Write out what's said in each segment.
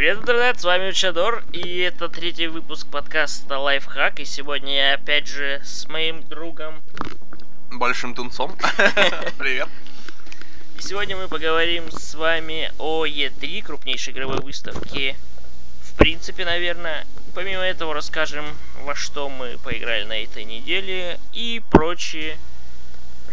Привет, интернет, с вами Чадор, и это третий выпуск подкаста Лайфхак, и сегодня я опять же с моим другом. Большим тунцом. Привет. И сегодня мы поговорим с вами о E3, крупнейшей игровой выставке в принципе, наверное. Помимо этого расскажем, во что мы поиграли на этой неделе и прочие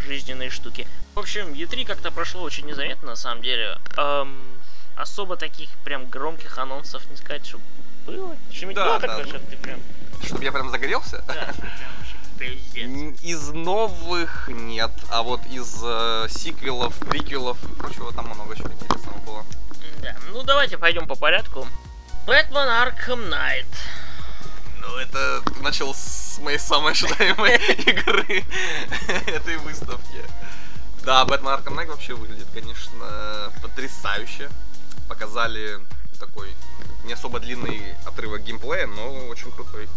жизненные штуки. В общем, E3 как-то прошло очень незаметно, на самом деле. Эм, особо таких прям громких анонсов не сказать, что было. Что-нибудь Да, было да, такое, ну. что ты прям... Чтобы я прям загорелся? Да, что прям вообще пиздец. Н- Из новых нет, а вот из э, сиквелов, приквелов и прочего там много чего интересного было. Да, ну давайте пойдем по порядку. Бэтмен Arkham Knight. Ну, это начал с моей самой ожидаемой игры этой выставки. Да, Batman Arkham Knight вообще выглядит, конечно, потрясающе. Показали такой не особо длинный отрывок геймплея, но очень крутой.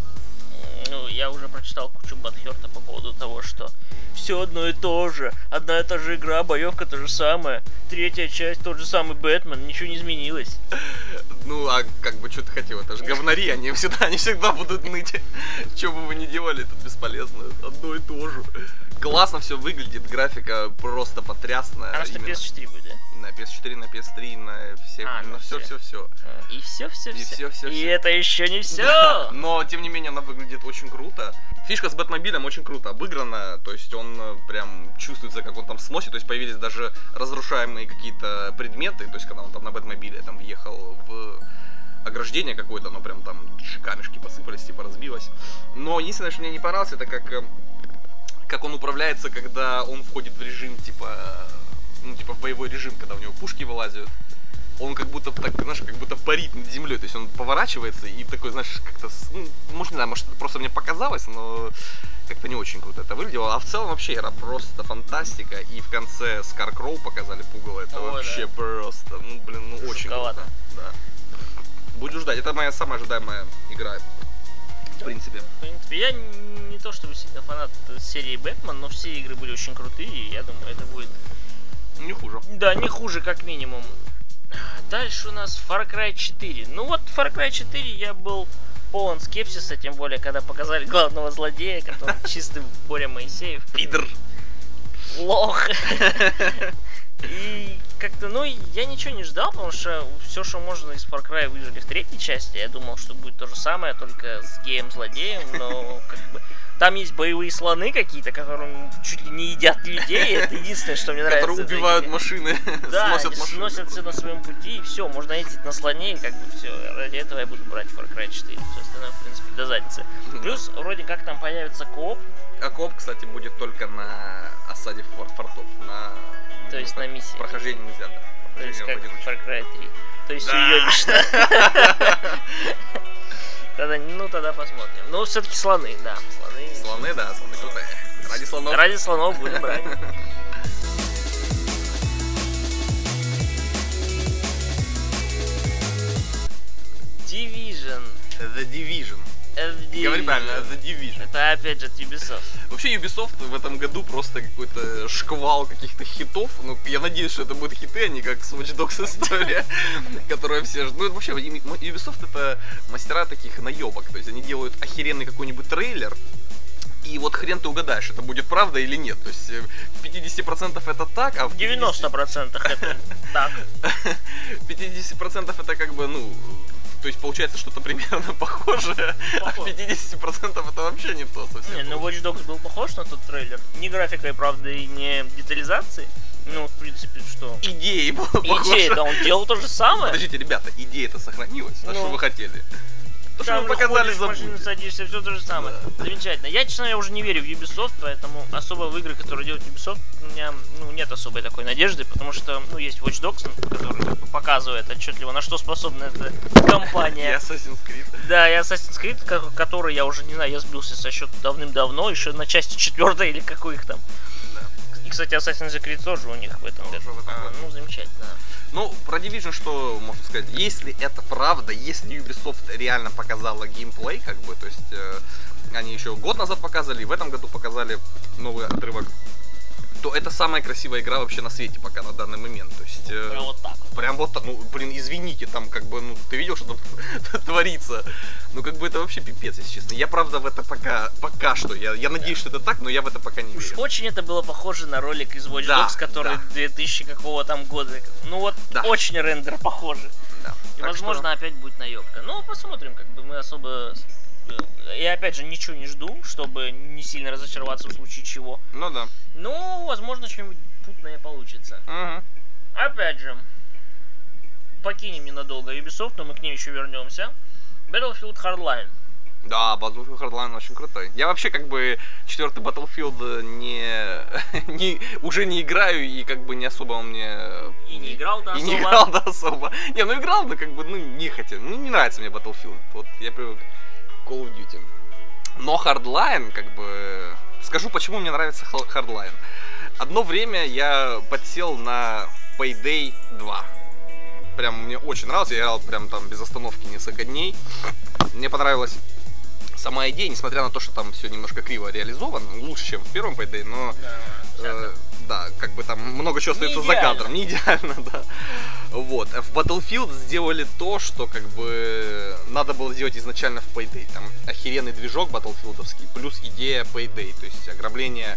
Ну, я уже прочитал кучу Батхерта по поводу того, что все одно и то же. Одна и та же игра, боевка то же самое. Третья часть, тот же самый Бэтмен, ничего не изменилось. Ну, а как бы что ты хотел? Это же говнари, они всегда, они всегда будут ныть. Что бы вы ни делали, это бесполезно. Одно и то же. Классно все выглядит, графика просто потрясная. Она что Именно PS4 будет, да? На PS4, на PS3, на все, А, на на все, все. все, все. И все, все, И все. всё, И это еще не все. Но, тем не менее, она выглядит очень круто. Фишка с Бэтмобилем очень круто обыграна, то есть он э, прям чувствуется, как он там сносит, то есть появились даже разрушаемые какие-то предметы, то есть когда он там на Бэтмобиле там въехал в ограждение какое-то, оно прям там камешки посыпались, типа разбилось. Но единственное, что мне не понравилось, это как, э, как он управляется, когда он входит в режим, типа, э, ну, типа в боевой режим, когда у него пушки вылазят он как будто так, знаешь, как будто парит над землей. То есть он поворачивается и такой, знаешь, как-то, ну, может, не знаю, может, это просто мне показалось, но как-то не очень круто это выглядело. А в целом вообще игра просто фантастика. И в конце Скаркроу показали пугало. Это Ой, вообще да. просто, ну, блин, ну, очень Жутковато. круто. Да. Буду ждать. Это моя самая ожидаемая игра. В принципе. В принципе, я не то чтобы сильно фанат серии Бэтмен, но все игры были очень крутые, и я думаю, это будет Не хуже. Да, не хуже, как минимум. Дальше у нас Far Cry 4. Ну вот, Far Cry 4 я был полон скепсиса, тем более, когда показали главного злодея, который чистый Боря Моисеев. Пидор. Лох. И как-то, ну, я ничего не ждал, потому что все, что можно из Far Cry выжили в третьей части. Я думал, что будет то же самое, только с геем-злодеем, но как бы... Там есть боевые слоны какие-то, которые чуть ли не едят людей. Это единственное, что мне нравится. Которые убивают машины. Да, сносят машины. сносят все на своем пути, и все, можно ездить на слоне, и как бы все. Ради этого я буду брать Far Cry 4. Все остальное, в принципе, до задницы. Плюс, вроде как там появится кооп, А коп, кстати, будет только на осаде фор- фортов. На... то есть на миссии. Прохождение нельзя, да. То есть как. Far Cry 3. То есть Да. уебищно. Тогда, ну тогда посмотрим. Ну, все-таки слоны, да. Слоны. Слоны, да, слоны крутые. Ради слонов. Ради слонов будем брать. Division. The Division. The Говори правильно, The Division. Это опять же от Ubisoft. Вообще Ubisoft в этом году просто какой-то шквал каких-то хитов. Ну, я надеюсь, что это будут хиты, а не как с Watch Dogs история, которая все ждут. Ну, вообще, им- Ubisoft это мастера таких наебок. То есть они делают охеренный какой-нибудь трейлер, и вот хрен ты угадаешь, это будет правда или нет. То есть э, в 50% это так, а в В 50 90% это так. 50% это как бы, ну, то есть получается что-то примерно похожее, а Похоже. 50% это вообще не то совсем. Не, ну Watch Dogs был похож на тот трейлер. Не графикой, правда, и не детализацией. Ну, в принципе, что? Идеи было похоже. Идея, да, он делал то же самое. Подождите, ребята, идея-то сохранилась. А Ну. что вы хотели? То, что показали, в машину садишься, все то же самое. Замечательно. Я, честно, я уже не верю в Ubisoft, поэтому особо в игры, которые делает Ubisoft, у меня ну, нет особой такой надежды, потому что ну, есть Watch Dogs, который показывает отчетливо, на что способна эта И компания. Assassin's Creed. Да, и Assassin's Creed, ко- который я уже не знаю, я сбился со счета давным-давно, еще на части четвертой или какой их там. Да. И, кстати, Assassin's Creed тоже у них в этом Тоже году. в этом А, году. ну, замечательно. Ну, про Division что можно сказать? Если это правда, если Ubisoft реально показала геймплей, как бы, то есть э, они еще год назад показали, и в этом году показали новый отрывок то это самая красивая игра вообще на свете пока на данный момент. То есть, э, Прям вот так. Прям вот так, ну, блин, извините, там как бы, ну, ты видел, что там творится? Ну, как бы это вообще пипец, если честно. Я, правда, в это пока, пока что, я, я надеюсь, что это так, но я в это пока не Уж верю. очень это было похоже на ролик из Watch Да, Dogs, который да. 2000 какого там года. Ну вот, Да. очень рендер похоже. Да. И, Так возможно, что- опять будет наебка. Ну, посмотрим, как бы мы особо... э, Я, опять же, ничего не жду, чтобы не сильно разочароваться в случае чего. Ну да. Ну, возможно, что-нибудь путное получится. Мгм. Опять же, покинем ненадолго Ubisoft, но мы к ним еще вернемся. Battlefield Hardline. Да, Battlefield Hardline очень крутой. Я вообще как бы четвертый Battlefield не, не уже не играю и как бы не особо он мне И не играл-то и особо. не играл да особо. Не, ну играл, да как бы ну не хотя, ну не нравится мне Battlefield. Вот я привык Call of Duty. Но Hardline как бы скажу почему мне нравится Hardline. Одно время я подсел на Payday 2. Прям мне очень нравился, я играл прям там без остановки несколько дней. Мне понравилась сама идея, несмотря на то, что там все немножко криво реализовано, лучше, чем в первом Payday, но Да, э, да, как бы там много чего остается за кадром, не идеально, да. Вот. А В Battlefield сделали то, что как бы надо было сделать изначально в Payday. Там охеренный движок батлфилдовский, плюс идея Payday, то есть ограбление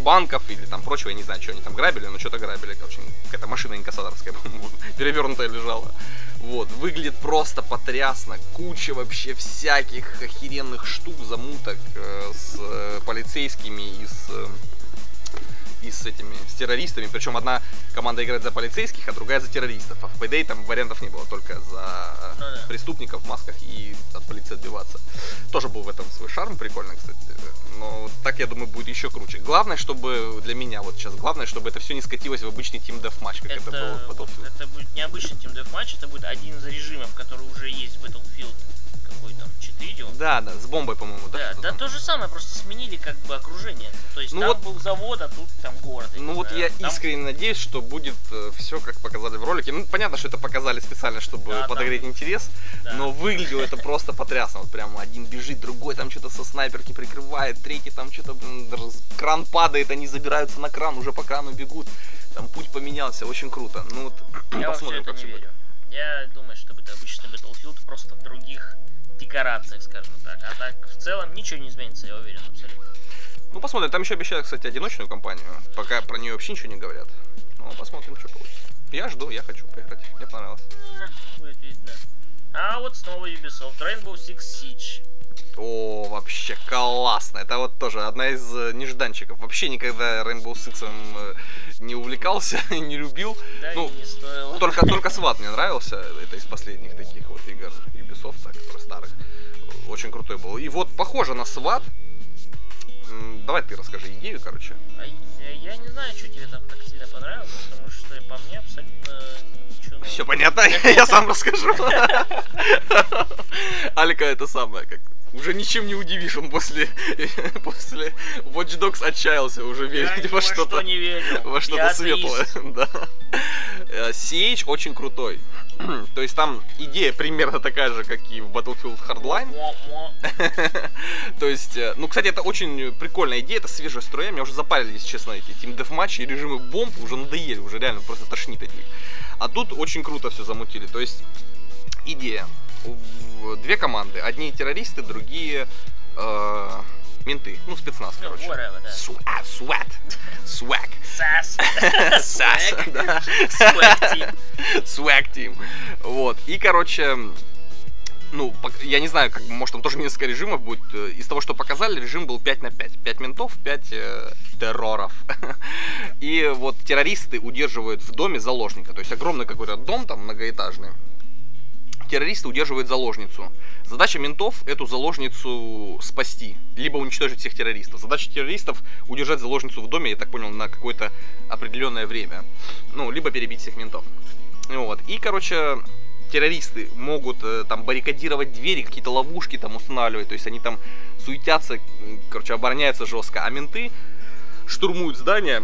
банков или там прочего, я не знаю, что они там грабили, но что-то грабили, короче, какая-то машина инкассаторская, по-моему, перевернутая лежала. Вот, выглядит просто потрясно, куча вообще всяких охеренных штук, замуток э, с э, полицейскими и с э, и с этими, с террористами. Причем одна команда играет за полицейских, а другая за террористов. А в Payday там вариантов не было, только за Ну да. преступников в масках и от полиции отбиваться. Тоже был в этом свой шарм, прикольно, кстати. Но так, я думаю, будет еще круче. Главное, чтобы для меня вот сейчас, главное, чтобы это все не скатилось в обычный Team Deathmatch, как это, было в вот Battlefield. это будет необычный Team Deathmatch, это будет один из режимов, который уже есть в Battlefield какой там 4. он. Да, да, с бомбой, по-моему, да? Да, да там? то же самое, просто сменили как бы окружение. Ну, то есть Ну там вот- был завод, а тут там город. Ну вот знаю. я Там- искренне надеюсь, что будет все как показали в ролике. Ну понятно, что это показали специально, чтобы Да, там- подогреть интерес, да. но выглядело это просто потрясно. Вот прямо один бежит, другой там что-то со снайперки прикрывает, третий там что-то кран падает, они забираются на кран, уже по крану бегут. Там путь поменялся, очень круто. Ну вот Я посмотрим, как все будет. Я думаю, что это обычный Battlefield, просто в других декорациях, скажем так. А так, в целом, ничего не изменится, я уверен абсолютно. Ну посмотрим, там еще обещают, кстати, одиночную кампанию. Пока про нее вообще ничего не говорят. Ну, посмотрим, что получится. Я жду, я хочу поиграть. Мне понравилось. Будет видно. А вот снова Ubisoft. Rainbow Six Siege. О, вообще классно. Это вот тоже одна из э, нежданчиков. Вообще никогда Rainbow Six э, не увлекался, не любил. Да Ну, и не стоило. Только, только SWAT мне нравился. Это из последних таких вот игр Ubisoft, которые старых. Очень крутой был. И вот похоже на. М, Давай ты расскажи идею, короче. А я, не знаю, что тебе там так сильно понравилось, потому что по мне абсолютно. Все понятно, я сам расскажу. Алика это самое, как уже ничем не удивишь, он после, после Watch Dogs отчаялся уже Я верить во что-то. во что-то светлое. Да. Э, CH очень крутой. То есть там идея примерно такая же, как и в Battlefield Hardline. То есть, э, ну, кстати, это очень прикольная идея, это свежая строя. Меня уже запарили, если честно, эти Team Deathmatch и режимы бомб уже надоели, уже реально просто тошнит от них. А тут очень круто все замутили. То есть, идея. В- Две команды. Одни террористы, другие э, менты. Ну, спецназ, Ну, короче. whatever, да. Swag, swag. Сас. Сас, да. Swag team. Swag Team. Вот. И, короче, ну, я не знаю, как, может, там тоже несколько режимов будет. Э, Из того, что показали, режим был 5 на 5. 5 ментов, 5 э, терроров. И вот террористы удерживают в доме заложника. То есть огромный какой-то дом там многоэтажный. Террористы удерживают заложницу. Задача ментов эту заложницу спасти, либо уничтожить всех террористов. Задача террористов удержать заложницу в доме, я так понял, на какое-то определенное время. Ну, либо перебить всех ментов. Вот. И, короче, террористы могут э, там баррикадировать двери, какие-то ловушки там устанавливать. То есть они там суетятся, короче, обороняются жестко. А менты штурмуют здание,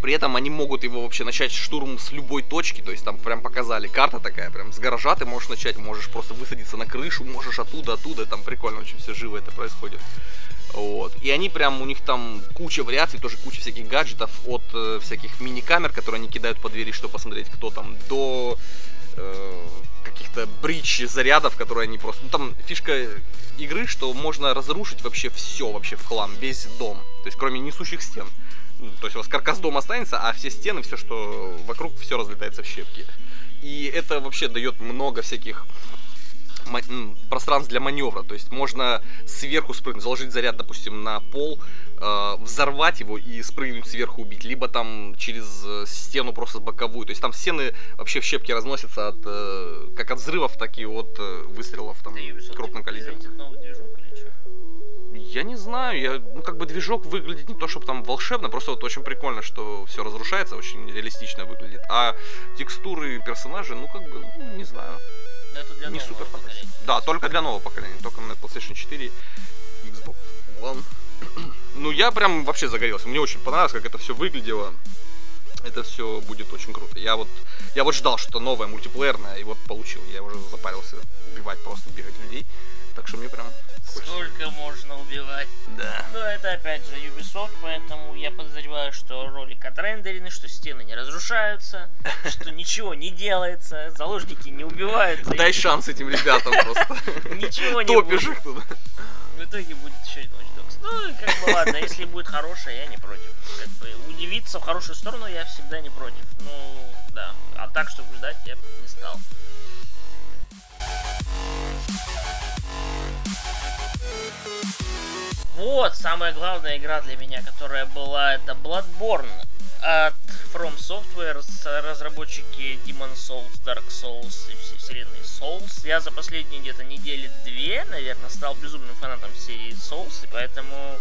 при этом они могут его вообще начать штурм с любой точки, то есть там прям показали, карта такая, прям с гаража ты можешь начать, можешь просто высадиться на крышу, можешь оттуда, оттуда, там прикольно очень все живо это происходит. Вот. И они прям, у них там куча вариаций, тоже куча всяких гаджетов, от э, всяких мини-камер, которые они кидают по двери, чтобы посмотреть, кто там, до э, каких-то бридж зарядов, которые они просто... Ну, там фишка игры, что можно разрушить вообще все, вообще в хлам, весь дом. То есть, кроме несущих стен. Ну, то есть, у вас каркас дома останется, а все стены, все, что вокруг, все разлетается в щепки. И это вообще дает много всяких пространств для маневра. То есть можно сверху спрыгнуть, заложить заряд, допустим, на пол, э, взорвать его и спрыгнуть сверху убить. Либо там через э, стену просто боковую. То есть там стены вообще в щепки разносятся от э, как от взрывов, так и от э, выстрелов там да, крупным калибром. Я не знаю, я, ну как бы движок выглядит не то, чтобы там волшебно, просто вот очень прикольно, что все разрушается, очень реалистично выглядит. А текстуры персонажей, ну как бы, ну, не знаю. Но это для не нового супер поколения. Да, только для нового поколения, только на PlayStation 4, Xbox One. ну я прям вообще загорелся, мне очень понравилось, как это все выглядело. Это все будет очень круто. Я вот, я вот ждал что новое мультиплеерное, и вот получил. Я уже запарился убивать, просто бегать людей. Так что мне прям Сколько можно убивать? Да. Но это опять же Ubisoft, поэтому я подозреваю, что ролик отрендерены, что стены не разрушаются, что ничего не делается, заложники не убиваются. Дай шанс этим ребятам просто. Ничего не Топишь их туда. В итоге будет еще один Watch Dogs. Ну, как бы ладно, если будет хорошее, я не против. Как бы удивиться в хорошую сторону я всегда не против. Ну, да. А так, чтобы ждать, я бы не стал. Вот самая главная игра для меня, которая была, это Bloodborne от From Software, разработчики Demon Souls, Dark Souls и все вселенной Souls. Я за последние где-то недели две, наверное, стал безумным фанатом серии Souls, и поэтому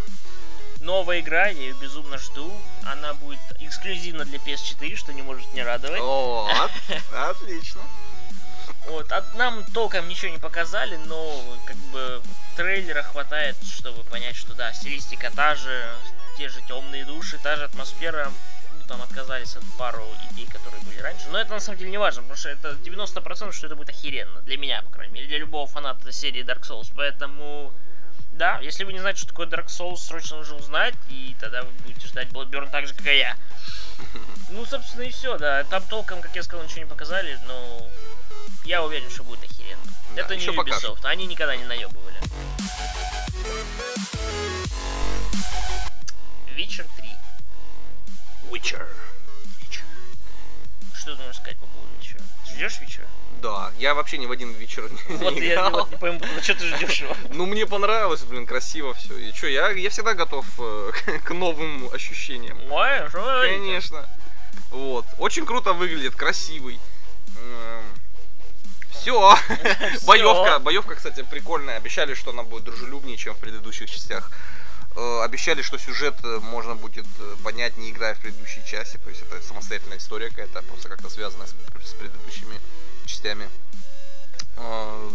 новая игра, я ее безумно жду. Она будет эксклюзивна для PS4, что не может не радовать. О, отлично. Вот, от, нам толком ничего не показали, но как бы трейлера хватает, чтобы понять, что да, стилистика та же, те же темные души, та же атмосфера. Ну, там отказались от пару идей, которые были раньше. Но это на самом деле не важно, потому что это 90% что это будет охеренно. Для меня, по крайней мере, для любого фаната серии Dark Souls. Поэтому, да, если вы не знаете, что такое Dark Souls, срочно нужно узнать, и тогда вы будете ждать Bloodborne так же, как и я. Ну, собственно, и все, да. Там толком, как я сказал, ничего не показали, но я уверен, что будет охеренно. Да, это не Ubisoft, покажут. они никогда не наебывали. Witcher 3. Witcher. Witcher. Что ты можешь сказать по поводу Witcher? Ждешь Witcher? Да, я вообще ни в один вечер не Вот не я вот не пойму, ну что ты ждешь его? Ну, мне понравилось, блин, красиво все. И что, я, я всегда готов э, к новым ощущениям. Ой, что? Конечно. Вот. Очень круто выглядит, красивый. Все. Боевка, боевка, кстати, прикольная. Обещали, что она будет дружелюбнее, чем в предыдущих частях. Э, Обещали, что сюжет э, можно будет э, понять, не играя в предыдущей части. То есть это самостоятельная история какая-то, просто как-то связанная с, предыдущими частями.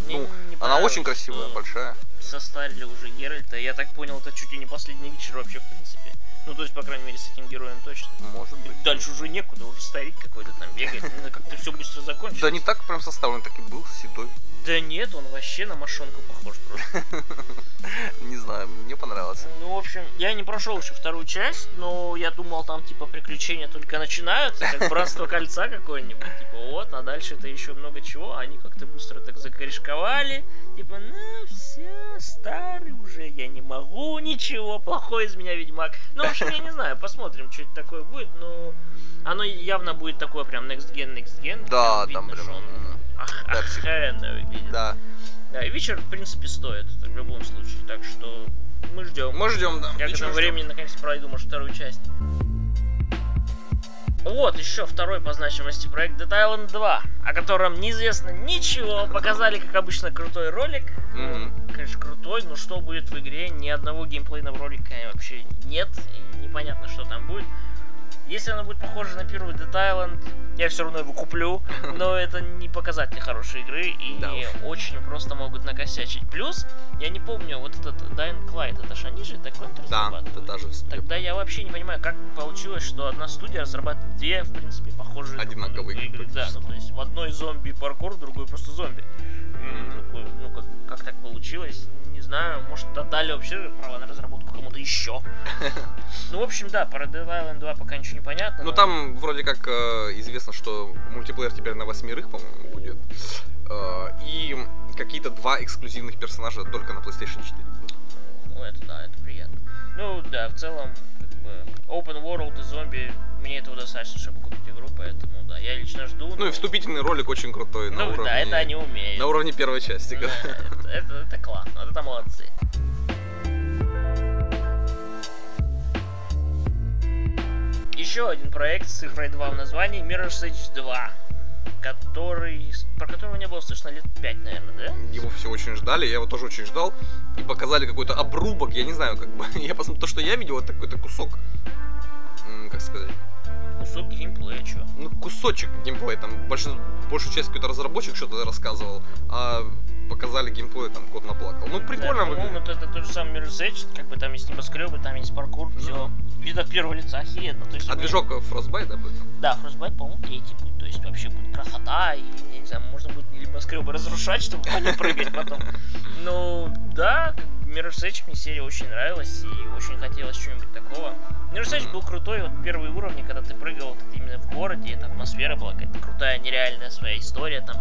Мне Ну, она очень красивая, большая. Состарили уже Геральта. Я так понял, это чуть ли не последний вечер вообще, в принципе. Ну, то есть, по крайней мере, с этим героем точно. Может быть. Дальше уже некуда, уже старик какой-то там бегает. Ну, как-то все быстро закончилось. Да не так прям составлен, так и был, седой. Да нет, он вообще на мошонку похож просто. Не знаю, мне понравилось. Ну, в общем, я не прошел еще вторую часть, но я думал, там, типа, приключения только начинаются, как Братство Кольца какое-нибудь. Типа, вот, а дальше это еще много чего. Они как-то быстро так закорешковали. Типа, ну, все, старый уже, я не могу ничего, плохой из меня Ведьмак. Ну, в общем, я не знаю, посмотрим, что это такое будет, но оно явно будет такое прям next gen, next gen. Да, там прям. Ох- Да, псих- охренно выглядит. Да. Да, и вечер, в принципе, стоит в любом случае. Так что мы ждем. Мы ждем, да. Я к этому времени наконец пройду, может, вторую часть. Вот еще второй по значимости проект Dead Island 2, о котором неизвестно ничего. Показали, как обычно, крутой ролик. Мгм. Конечно, крутой, но что будет в игре? Ни одного геймплейного ролика вообще нет. И непонятно, что там будет. Если она будет похожа на первый Dead Island, я все равно его куплю, но это не показатель хорошей игры, и Да очень просто могут накосячить. Плюс, я не помню, вот этот Dying Light, это ж они же такой Да, это даже Тогда я вообще не понимаю, как получилось, что одна студия разрабатывает две, в принципе, похожие Одинаковые игры. Да, ну то есть в одной зомби паркур, в другой просто зомби. Такой, Ну, как, как так получилось, не знаю. Может, отдали вообще право на разработку кому-то еще. Ну, в общем, да, про Dead Island 2 пока ничего не понятно. Ну но- там вроде как э, известно, что мультиплеер теперь на восьмерых, по-моему, будет. Э, и какие-то два эксклюзивных персонажа только на PlayStation 4. будут. Ну, это да, это приятно. Ну, да, в целом, бы, open world и зомби, мне этого достаточно, чтобы купить игру, поэтому, да, я лично жду. Ну но- и вступительный ролик очень крутой на Ну, уровне... да, это они умеют. На уровне первой части. Да, это, это, это классно, это молодцы. Еще один проект с цифрой 2 в названии Mirror's Edge 2, который, про которого не было слышно лет 5, наверное, да? Его все очень ждали, я его тоже очень ждал. И показали какой-то обрубок, я не знаю, как бы. Я посмотрел, то, что я видел, это какой-то кусок. Как сказать? Кусок геймплея, чё? Ну, кусочек геймплея. Там большую, большую часть какой-то разработчик что-то рассказывал, а показали геймплей, там кот наплакал. Ну, прикольно да. По-моему, это, это тот же самый Mirror's Edge, как бы там есть небоскребы, там есть паркур, Ну. все. Вид от первого лица, охеренно. То есть, А мне- движок Frostbite, да, будет? Да, Frostbite, по-моему, третий будет. То есть вообще будет красота, и, я не знаю, можно будет небоскребы разрушать, чтобы по ним прыгать потом. Ну, да, Mirror's Edge мне серия очень нравилась, и очень хотелось чего-нибудь такого. Mirror's Edge был крутой, вот первые уровни, когда ты прыгал вот именно в городе, эта атмосфера была какая-то крутая, нереальная своя история там.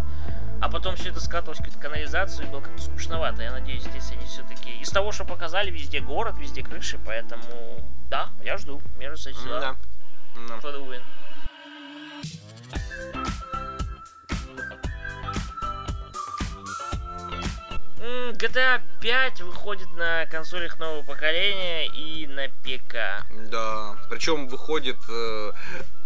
А потом все это скатывалось в какую-то канализацию, и было как-то скучновато. Я надеюсь, здесь они все-таки... Из того, что показали, везде город, везде крыши, поэтому... Да, я жду. Edge 2. Да. Да. For the win. М, GTA 5 выходит на консолях нового поколения и на ПК. Да, причем выходит э,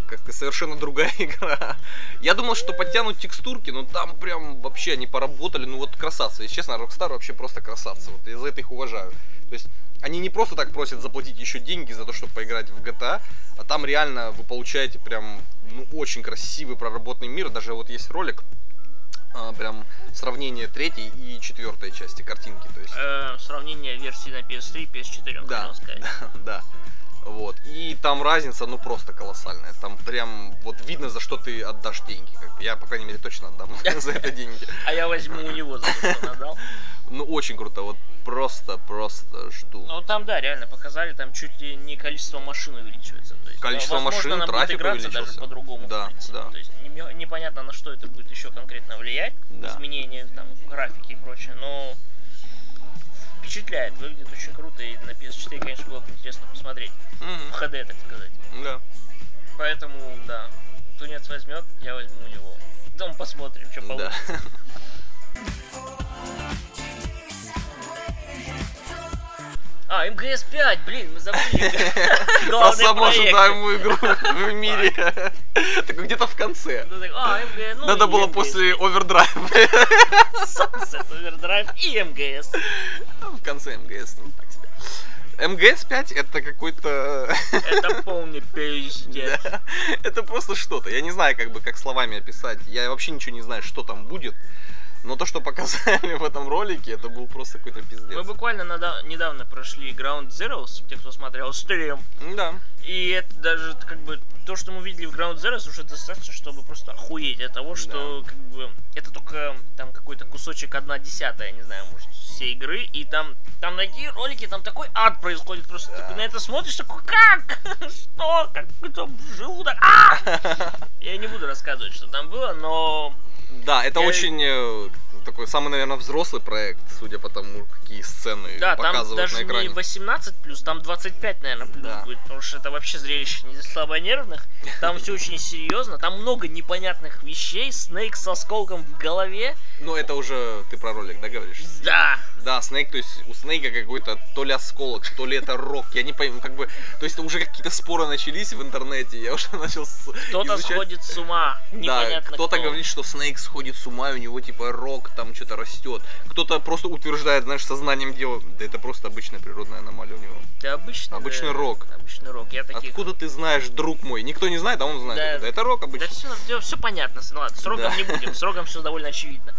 как-то совершенно другая игра. Я думал, что подтянут текстурки, но там прям вообще они поработали, ну вот красавцы. Если честно, Rockstar вообще просто красавцы. Вот я за это их уважаю. То есть они не просто так просят заплатить еще деньги за то, чтобы поиграть в GTA, а там реально вы получаете прям ну, очень красивый проработанный мир. Даже вот есть ролик, а, прям сравнение третьей и четвертой части картинки. То есть Э, сравнение версии на PS3 и PS4, Да, сказать. да. Вот. И там разница, ну, просто колоссальная. Там прям вот видно, за что ты отдашь деньги. Как бы. Я, по крайней мере, точно отдам за это деньги. А я возьму у него за то, что надал. Ну, очень круто. Вот просто, просто жду. Ну там, да, реально показали, там чуть ли не количество машин увеличивается. То есть, Количество возможно, машин, трафик играться даже по-другому, Да, да. То есть не- непонятно, на что это будет еще конкретно влиять, Да. изменения там, в графике и прочее, но впечатляет, выглядит очень круто, и на PS4, конечно, было бы интересно посмотреть. В Мгм. HD, так сказать. Да. Поэтому, да, тунец возьмет, я возьму у него. Потом посмотрим, что Да. А, МГС 5, блин, мы забыли. Главный самую ожидаемую игру в мире. Так где-то в конце. А, ну, Надо было после овердрайва. Sunset Overdrive и МГС. В конце МГС, ну так себе. МГС 5 это какой-то... Это полный пиздец. Да. Это просто что-то. Я не знаю, как бы, как словами описать. Я вообще ничего не знаю, что там будет. Но то, что показали в этом ролике, это был просто какой-то Мы пиздец. буквально нада- недавно прошли Ground Zeroes, те, кто смотрел стрим. Да. И это даже как бы то, что мы видели в Ground Zeroes, уже достаточно, чтобы просто охуеть от того, что как бы это только там какой-то кусочек одна десятая, не знаю, может, всей игры. И там, там такие ролики, там такой ад происходит. Просто Да. ты на это смотришь, такой, как? Что? Как это желудок? А! Я не буду рассказывать, что там было, но Да, это Я- очень э, такой самый, наверное, взрослый проект, судя по тому, какие сцены Да, там показывают даже на экране. не 18 плюс, там 25, наверное, плюс Да. будет, потому что это вообще зрелище не для слабонервных. Там все очень серьезно, там много непонятных вещей, Снейк с осколком в голове. Ну, это уже ты про ролик, да, говоришь? Да, Да, Снейк, то есть у Снейка какой-то то ли осколок, то ли это рок, я не пойму, как бы, то есть уже какие-то споры начались в интернете, я уже начал кто-то изучать. сходит с ума, Да, непонятно кто-то кто. говорит, что Снейк сходит с ума, и у него типа рок там что-то растет. Кто-то просто утверждает, знаешь, сознанием дела, да это просто обычная природная аномалия у него. Да, обычный, Обычный да, рок. Обычный рок, я таких... Откуда ты знаешь, друг мой? Никто не знает, а он знает. Да. откуда. Это рок Да обычно. все, все, понятно, ну ладно, с рогом Да. не будем, с рогом все довольно очевидно.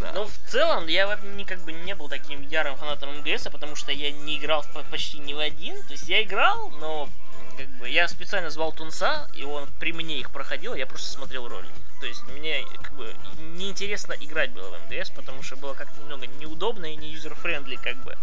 Да. Но в целом я не как бы не был таким ярым фанатом МГС, потому что я не играл в по- почти ни в один. То есть я играл, но как бы, я специально звал Тунца, и он при мне их проходил, я просто смотрел ролики. То есть мне как бы неинтересно играть было в МГС, потому что было как-то немного неудобно и не user-friendly, как бы.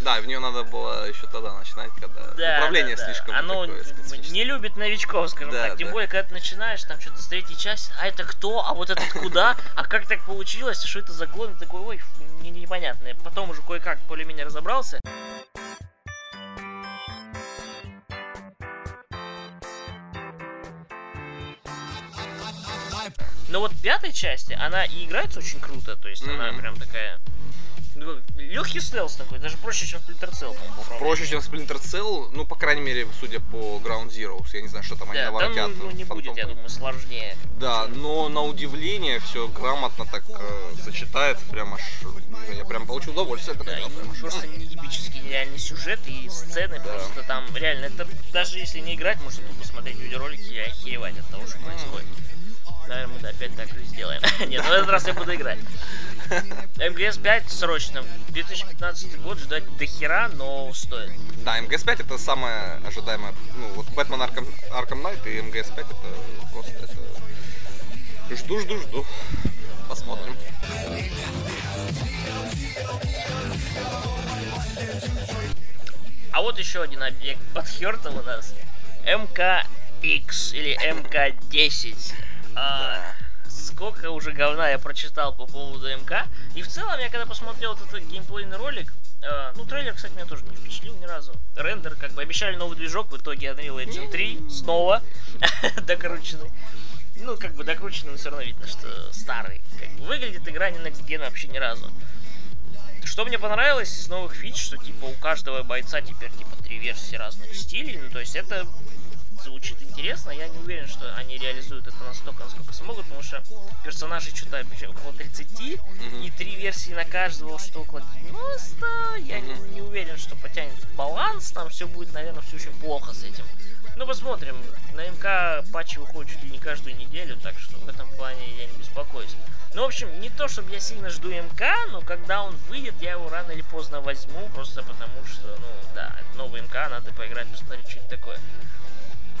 Да, в нее надо было еще тогда начинать, когда Да, управление да, да. слишком Оно не любит новичков, скажем Да, так. Тем да. более, когда ты начинаешь, там что-то с третьей части, а это кто, а вот этот куда, а как так получилось, что это за И такой, ой, не- непонятно. Потом уже кое-как более-менее разобрался. Но вот в пятой части она и играется очень круто, то есть она Мгм. прям такая... Легкий стелс такой, даже проще, чем Splinter Cell, по-моему. Проще, чем Splinter Cell, ну, по крайней мере, судя по Ground Zeroes. Я не знаю, что там они Да, там наворотят. ну, не будет, я фантом. думаю, сложнее. Да, но на удивление все грамотно так э, сочетается, прям аж, я прям получил удовольствие, Да, играл, прям и аж. просто нетипический нереальный сюжет и сцены Да. просто там реально это даже если не играть, можно тупо смотреть видеоролики и охеревать от того, что происходит. Наверное, мы опять так и сделаем. Нет, в этот раз я буду играть. МГС 5 срочно. 2015 год ждать до хера, но стоит. Да, МГС-5 это самое ожидаемое, ну, вот Бэтмен Аркам, Аркам Найт и МГС-5 это просто это... Жду, жду, жду. Посмотрим. А вот еще один объект под Хёртом у нас. МКX или МК-10. А, сколько уже говна я прочитал по поводу МК. И в целом, я когда посмотрел этот геймплейный ролик, э, ну, трейлер, кстати, меня тоже не впечатлил ни разу. Рендер, как бы, обещали новый движок, в итоге Unreal Engine 3 снова докрученный. Ну, как бы докрученный, но все равно видно, что старый. Как бы выглядит игра не Next Gen вообще ни разу. Что мне понравилось из новых фич, что типа у каждого бойца теперь типа три версии разных стилей, ну то есть это звучит интересно, я не уверен, что они реализуют это настолько, насколько смогут, потому что персонажей что-то около 30, и три версии на каждого, что около 90, я не, не уверен, что потянет баланс, там все будет, наверное, все очень плохо с этим. Ну, посмотрим. На МК патчи выходят чуть ли не каждую неделю, так что в этом плане я не беспокоюсь. Ну, в общем, не то, чтобы я сильно жду МК, но когда он выйдет, я его рано или поздно возьму, просто потому что, ну, да, это новый МК, надо поиграть, посмотреть, что это такое.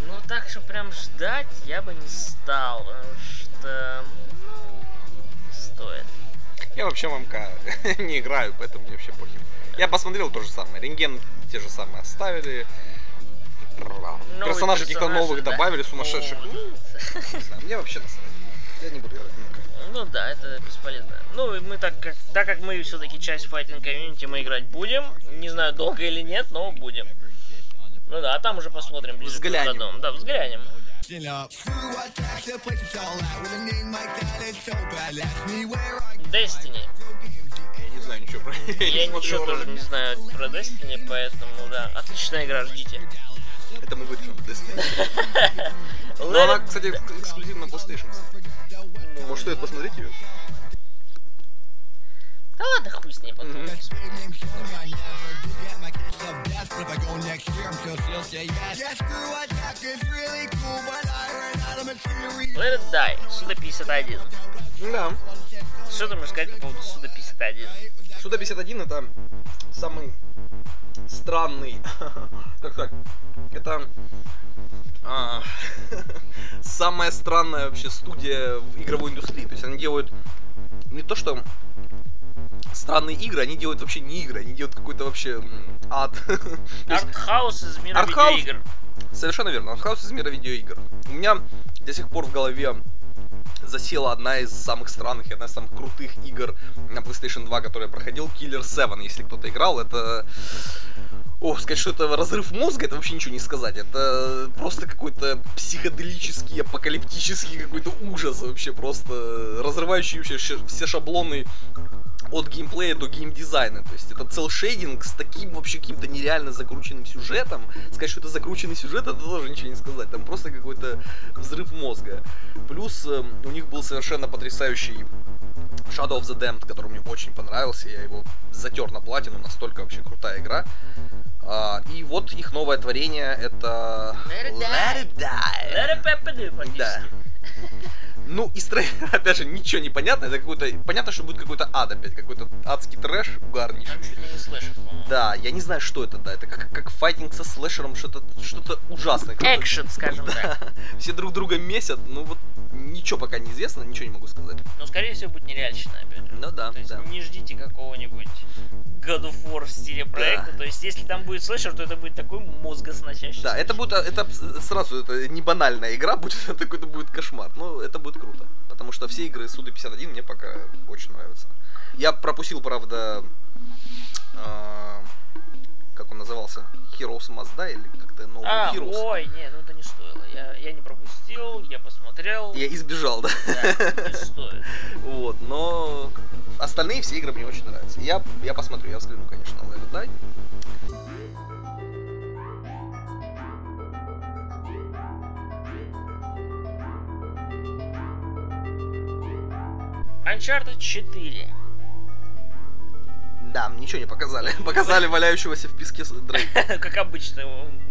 Ну, так что прям ждать я бы не стал, потому что, ну, стоит. Я вообще в МК не играю, поэтому мне вообще похер. Я посмотрел то же самое. Рентген те же самые оставили. Новые Персонажей каких-то персонажи, новых да. добавили, сумасшедших. Не знаю, Мне вообще насрать. Я не буду играть в МК. Ну да, это бесполезно. Ну, мы так как, так как мы все-таки часть файтинг комьюнити, мы играть будем. Не знаю, долго или нет, но будем. Ну да, а там уже посмотрим ближе к Взглянем. выходам. Да, взглянем. Destiny. Я не знаю ничего про Я ничего тоже не знаю про Destiny, поэтому да. Отличная игра, ждите. Это мы вырежем в Destiny. Но Let она, кстати, эк- эксклюзивна на PlayStation. Ну, Может, стоит посмотреть ее? Да ладно, хуй с ней потом. It Die, Суда 51. Да. Что ты можешь сказать по поводу Суда 51? Суда 51 это самый странный, как сказать, это а, самая странная вообще студия в игровой индустрии. То есть они делают не то что странные игры, они делают вообще не игры, они делают какой-то вообще ад. Артхаус из мира Артхаус? видеоигр. Совершенно верно. Артхаус из мира видеоигр. У меня до сих пор в голове засела одна из самых странных и одна из самых крутых игр на PlayStation 2, которую я проходил, Killer 7, если кто-то играл. Это... Ох, сказать, что это разрыв мозга, это вообще ничего не сказать. Это просто какой-то психоделический, апокалиптический какой-то ужас вообще, просто разрывающий вообще все шаблоны от геймплея до геймдизайна. То есть это целшейдинг с таким вообще каким-то нереально закрученным сюжетом. Сказать, что это закрученный сюжет, это тоже ничего не сказать. Там просто какой-то взрыв мозга. Плюс э, у них был совершенно потрясающий Shadow of the Damned, который мне очень понравился. Я его затер на платину, настолько вообще крутая игра. А, и вот их новое творение это Let it die. Let it die. Let it do, Да. Ну, и строение, опять же, ничего не понятно. Это какой-то... Понятно, что будет какой-то ад опять, какой-то адский трэш угарнейший. Там чуть ли не слэшер, по-моему. Да, я не знаю, что это, да. Это как, как файтинг со слэшером, что-то что ужасное. Экшен, скажем так. Все друг друга месят, ну вот ничего пока не известно, ничего не могу сказать. Но, скорее всего, будет нереальщина, опять же. Ну да, То есть да. не ждите какого-нибудь God of War в стиле проекта. То есть, если там будет слэшер, то это будет такой мозгосносящий. Да, это будет, это сразу, это не банальная игра будет, это какой-то будет кошмар. Но это будет круто. Потому что все игры Суды 51 мне пока очень нравятся. Я пропустил, правда, а, как он назывался? Heroes Must Die или как-то новый А, Heroes. ой, не, ну это не стоило. Я, я не пропустил, я посмотрел. Я избежал, да. Да, не стоит. Вот, но остальные все игры мне очень нравятся. Я, я посмотрю, я взгляну, конечно, на It Die. Uncharted 4. Да, ничего не показали. Показали валяющегося в песке Дрейка. Как обычно,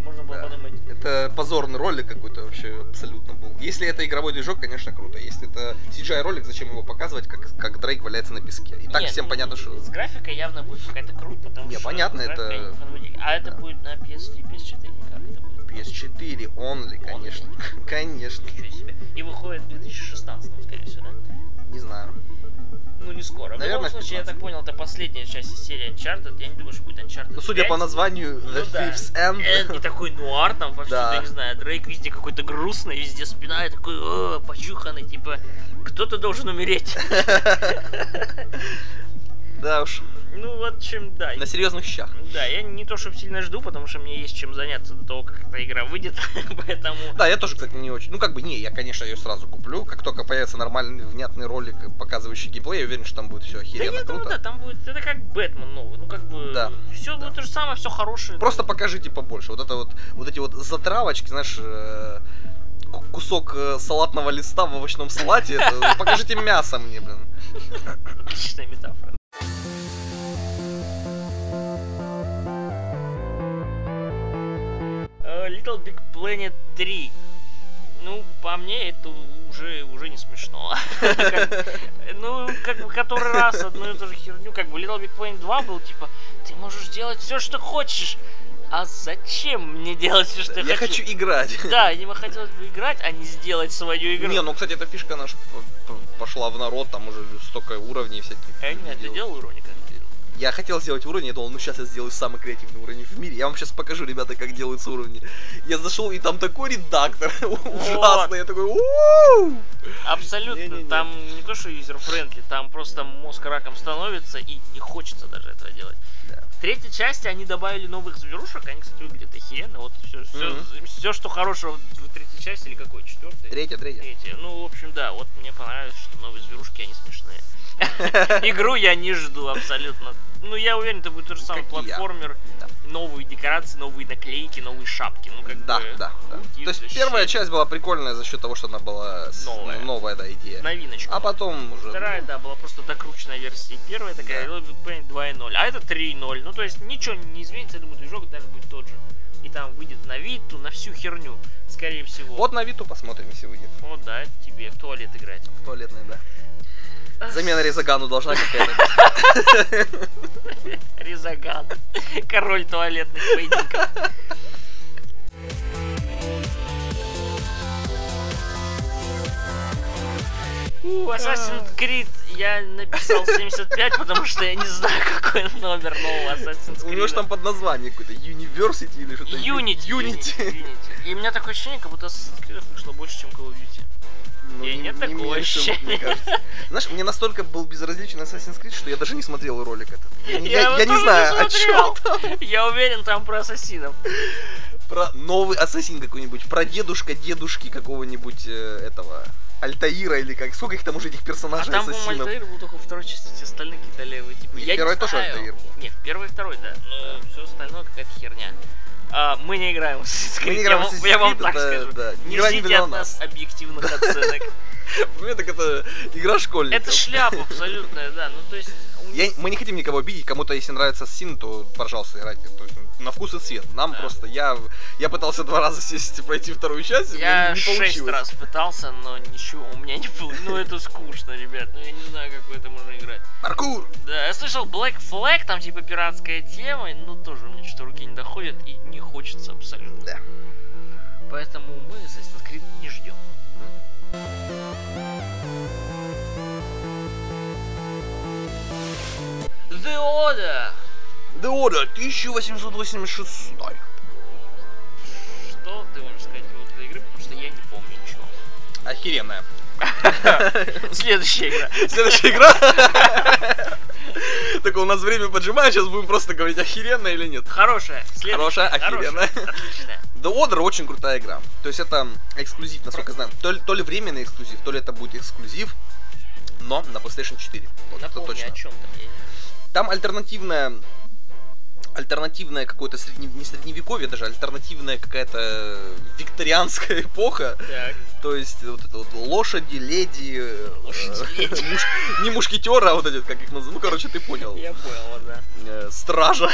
можно было Да. подумать. Это позорный ролик какой-то вообще абсолютно был. Если это игровой движок, конечно, круто. Если это CGI ролик, зачем его показывать, как, как Дрейк валяется на песке? И так Нет, всем ну, понятно, что... С графикой явно будет какая-то круть, потому Не, что... понятно, это-. А это да. будет на PS3, PS4, как это будет? PS4 only, конечно. Конечно. Ничего себе. И выходит в 2016, скорее всего, да? Не знаю. Ну, не скоро. Наверное, в любом случае, я 15. так понял, это последняя часть серии Uncharted. Я не думаю, что будет Uncharted Ну, судя 5. по названию The Ну да. Thief's End. Энд и такой нуар там вообще, Да. я не знаю, Дрейк везде какой-то грустный, везде спина и такой, о, почуханный, типа, кто-то должен умереть. Да уж, Ну, вот чем, да. на серьезных щах. Да, я не то чтобы сильно жду, потому что мне есть чем заняться до того, как эта игра выйдет, поэтому... Да, я тоже, кстати, не очень. Ну, как бы не, я, конечно, ее сразу куплю. Как только появится нормальный, внятный ролик, показывающий геймплей, я уверен, что там будет все Да охеренно я думаю, круто. да, там будет, это как Бэтмен новый, ну как бы, Да, все да. будет то же самое, все хорошее. Просто покажите побольше. Вот это вот, вот эти вот затравочки, знаешь, э, ку- кусок э, салатного листа в овощном салате. это- покажите мясо мне, блин. Отличная метафора. Little Big Planet 3. Ну, по мне, это уже, уже не смешно. Ну, как бы который раз одну и ту же херню, как бы Little Big Planet 2 был, типа, ты можешь делать все, что хочешь. А зачем мне делать все, что я, Я хочу играть. Да, бы хотелось бы играть, а не сделать свою игру. Не, ну, кстати, эта фишка наша пошла в народ, там уже столько уровней всяких. Я не знаю, ты делал. уровни как Я хотел сделать уровень, я думал, ну сейчас я сделаю самый креативный уровень в мире. Я вам сейчас покажу, ребята, как делаются уровни. Я зашел, и там такой редактор ужасный. Я такой, «У-у-у!» Абсолютно. Там не то, что user-friendly, там просто мозг раком становится и не хочется даже этого делать. В третьей части они добавили новых зверушек, они, кстати, выглядят охеренно. Вот все, что хорошего в третьей части или какой, четвертой? Третья, третья. Третья. Ну, в общем, да, вот мне понравилось, что новые зверушки, они смешные. Игру я не жду абсолютно. Ну, я уверен, это будет тот же самый платформер. Да. Новые декорации, новые наклейки, новые шапки. Ну, как Да, бы... да, да. who То есть первая часть была прикольная за счет того, что она была Новая. ну, новая да, идея. Новиночка. А потом уже... Вторая, да, была просто докрученная версия. Первая такая, Да. Little Big Planet 2.0, а это 3.0. Ну, то есть ничего не изменится, я думаю, движок даже будет тот же. И там выйдет на Виту, на всю херню, скорее всего. Вот на Виту посмотрим, если выйдет. Вот, да, тебе в туалет играть. В туалетной, да. Замена Резагану должна какая-то быть. Резаган. Король туалетных поединков. У, Assassin's Creed я написал 75, потому что я не знаю, какой номер нового Assassin's Creed. У него же там под название какое-то University или что-то. Unity. Unity. Unity. И у меня такое ощущение, как будто Assassin's Creed вышло больше, чем Call of Duty. Ну, И нет такого меньше, мне ощущения. кажется. Знаешь, мне настолько был безразличен Assassin's Creed, что я даже не смотрел ролик этот. Я, не- Я я- его я не тоже не знаю, о чем там. Я уверен, там про ассасинов. Про новый ассасин какой-нибудь, про дедушка дедушки какого-нибудь э, этого Альтаира или как. Сколько их там уже этих А персонажей там, по-моему, ассасинов? Альтаир был только во второй части, все остальные какие-то левые. Типа, Не, я первый не тоже знаю. Альтаир был. Не, в первый и второй, да. Но все остальное какая-то херня. А, мы не играем Assassin's Creed, Мы не я играем в вам- Assassin's я вам Creed, так это, скажу. да, Не ждите от нас объективных оценок. Мне так это игра школьников. Это шляпа абсолютная, да. Ну, то есть... Я, мы не хотим никого обидеть, кому-то если нравится Син, то, пожалуйста, играйте. То есть, на вкус и цвет. Нам Да. просто, я, я пытался два раза сесть пройти вторую часть, Я мне не шесть получилось. раз пытался, но ничего, у меня не получилось. Ну это скучно, ребят. Ну я не знаю, как в это можно играть. Паркур! Да, я слышал Black Flag, там типа пиратская тема, но тоже у меня что-то руки не доходят и не хочется абсолютно. Да. Поэтому мы Assassin's Creed не ждем. The Order! The Order 1886. Что ты можешь сказать вот этой игры, потому что я не помню ничего. Охеренная. Следующая игра. Следующая игра. Так у нас время поджимает, сейчас будем просто говорить, охеренная или нет. Хорошая. Хорошая, охеренная. Отличная. The Order очень крутая игра. То есть это эксклюзив, насколько я знаю. То ли, то ли временный эксклюзив, то ли это будет эксклюзив, но на PlayStation 4. Вот это точно. о чем там Там альтернативная альтернативная какое-то средне... не средневековье даже, альтернативная какая-то викторианская эпоха. Так. То есть вот это вот лошади, леди, э, Лошади, леди. муж- не мушкетеры, а вот эти, как их называют. Ну, короче, ты понял. Я понял, да. Э, Стража.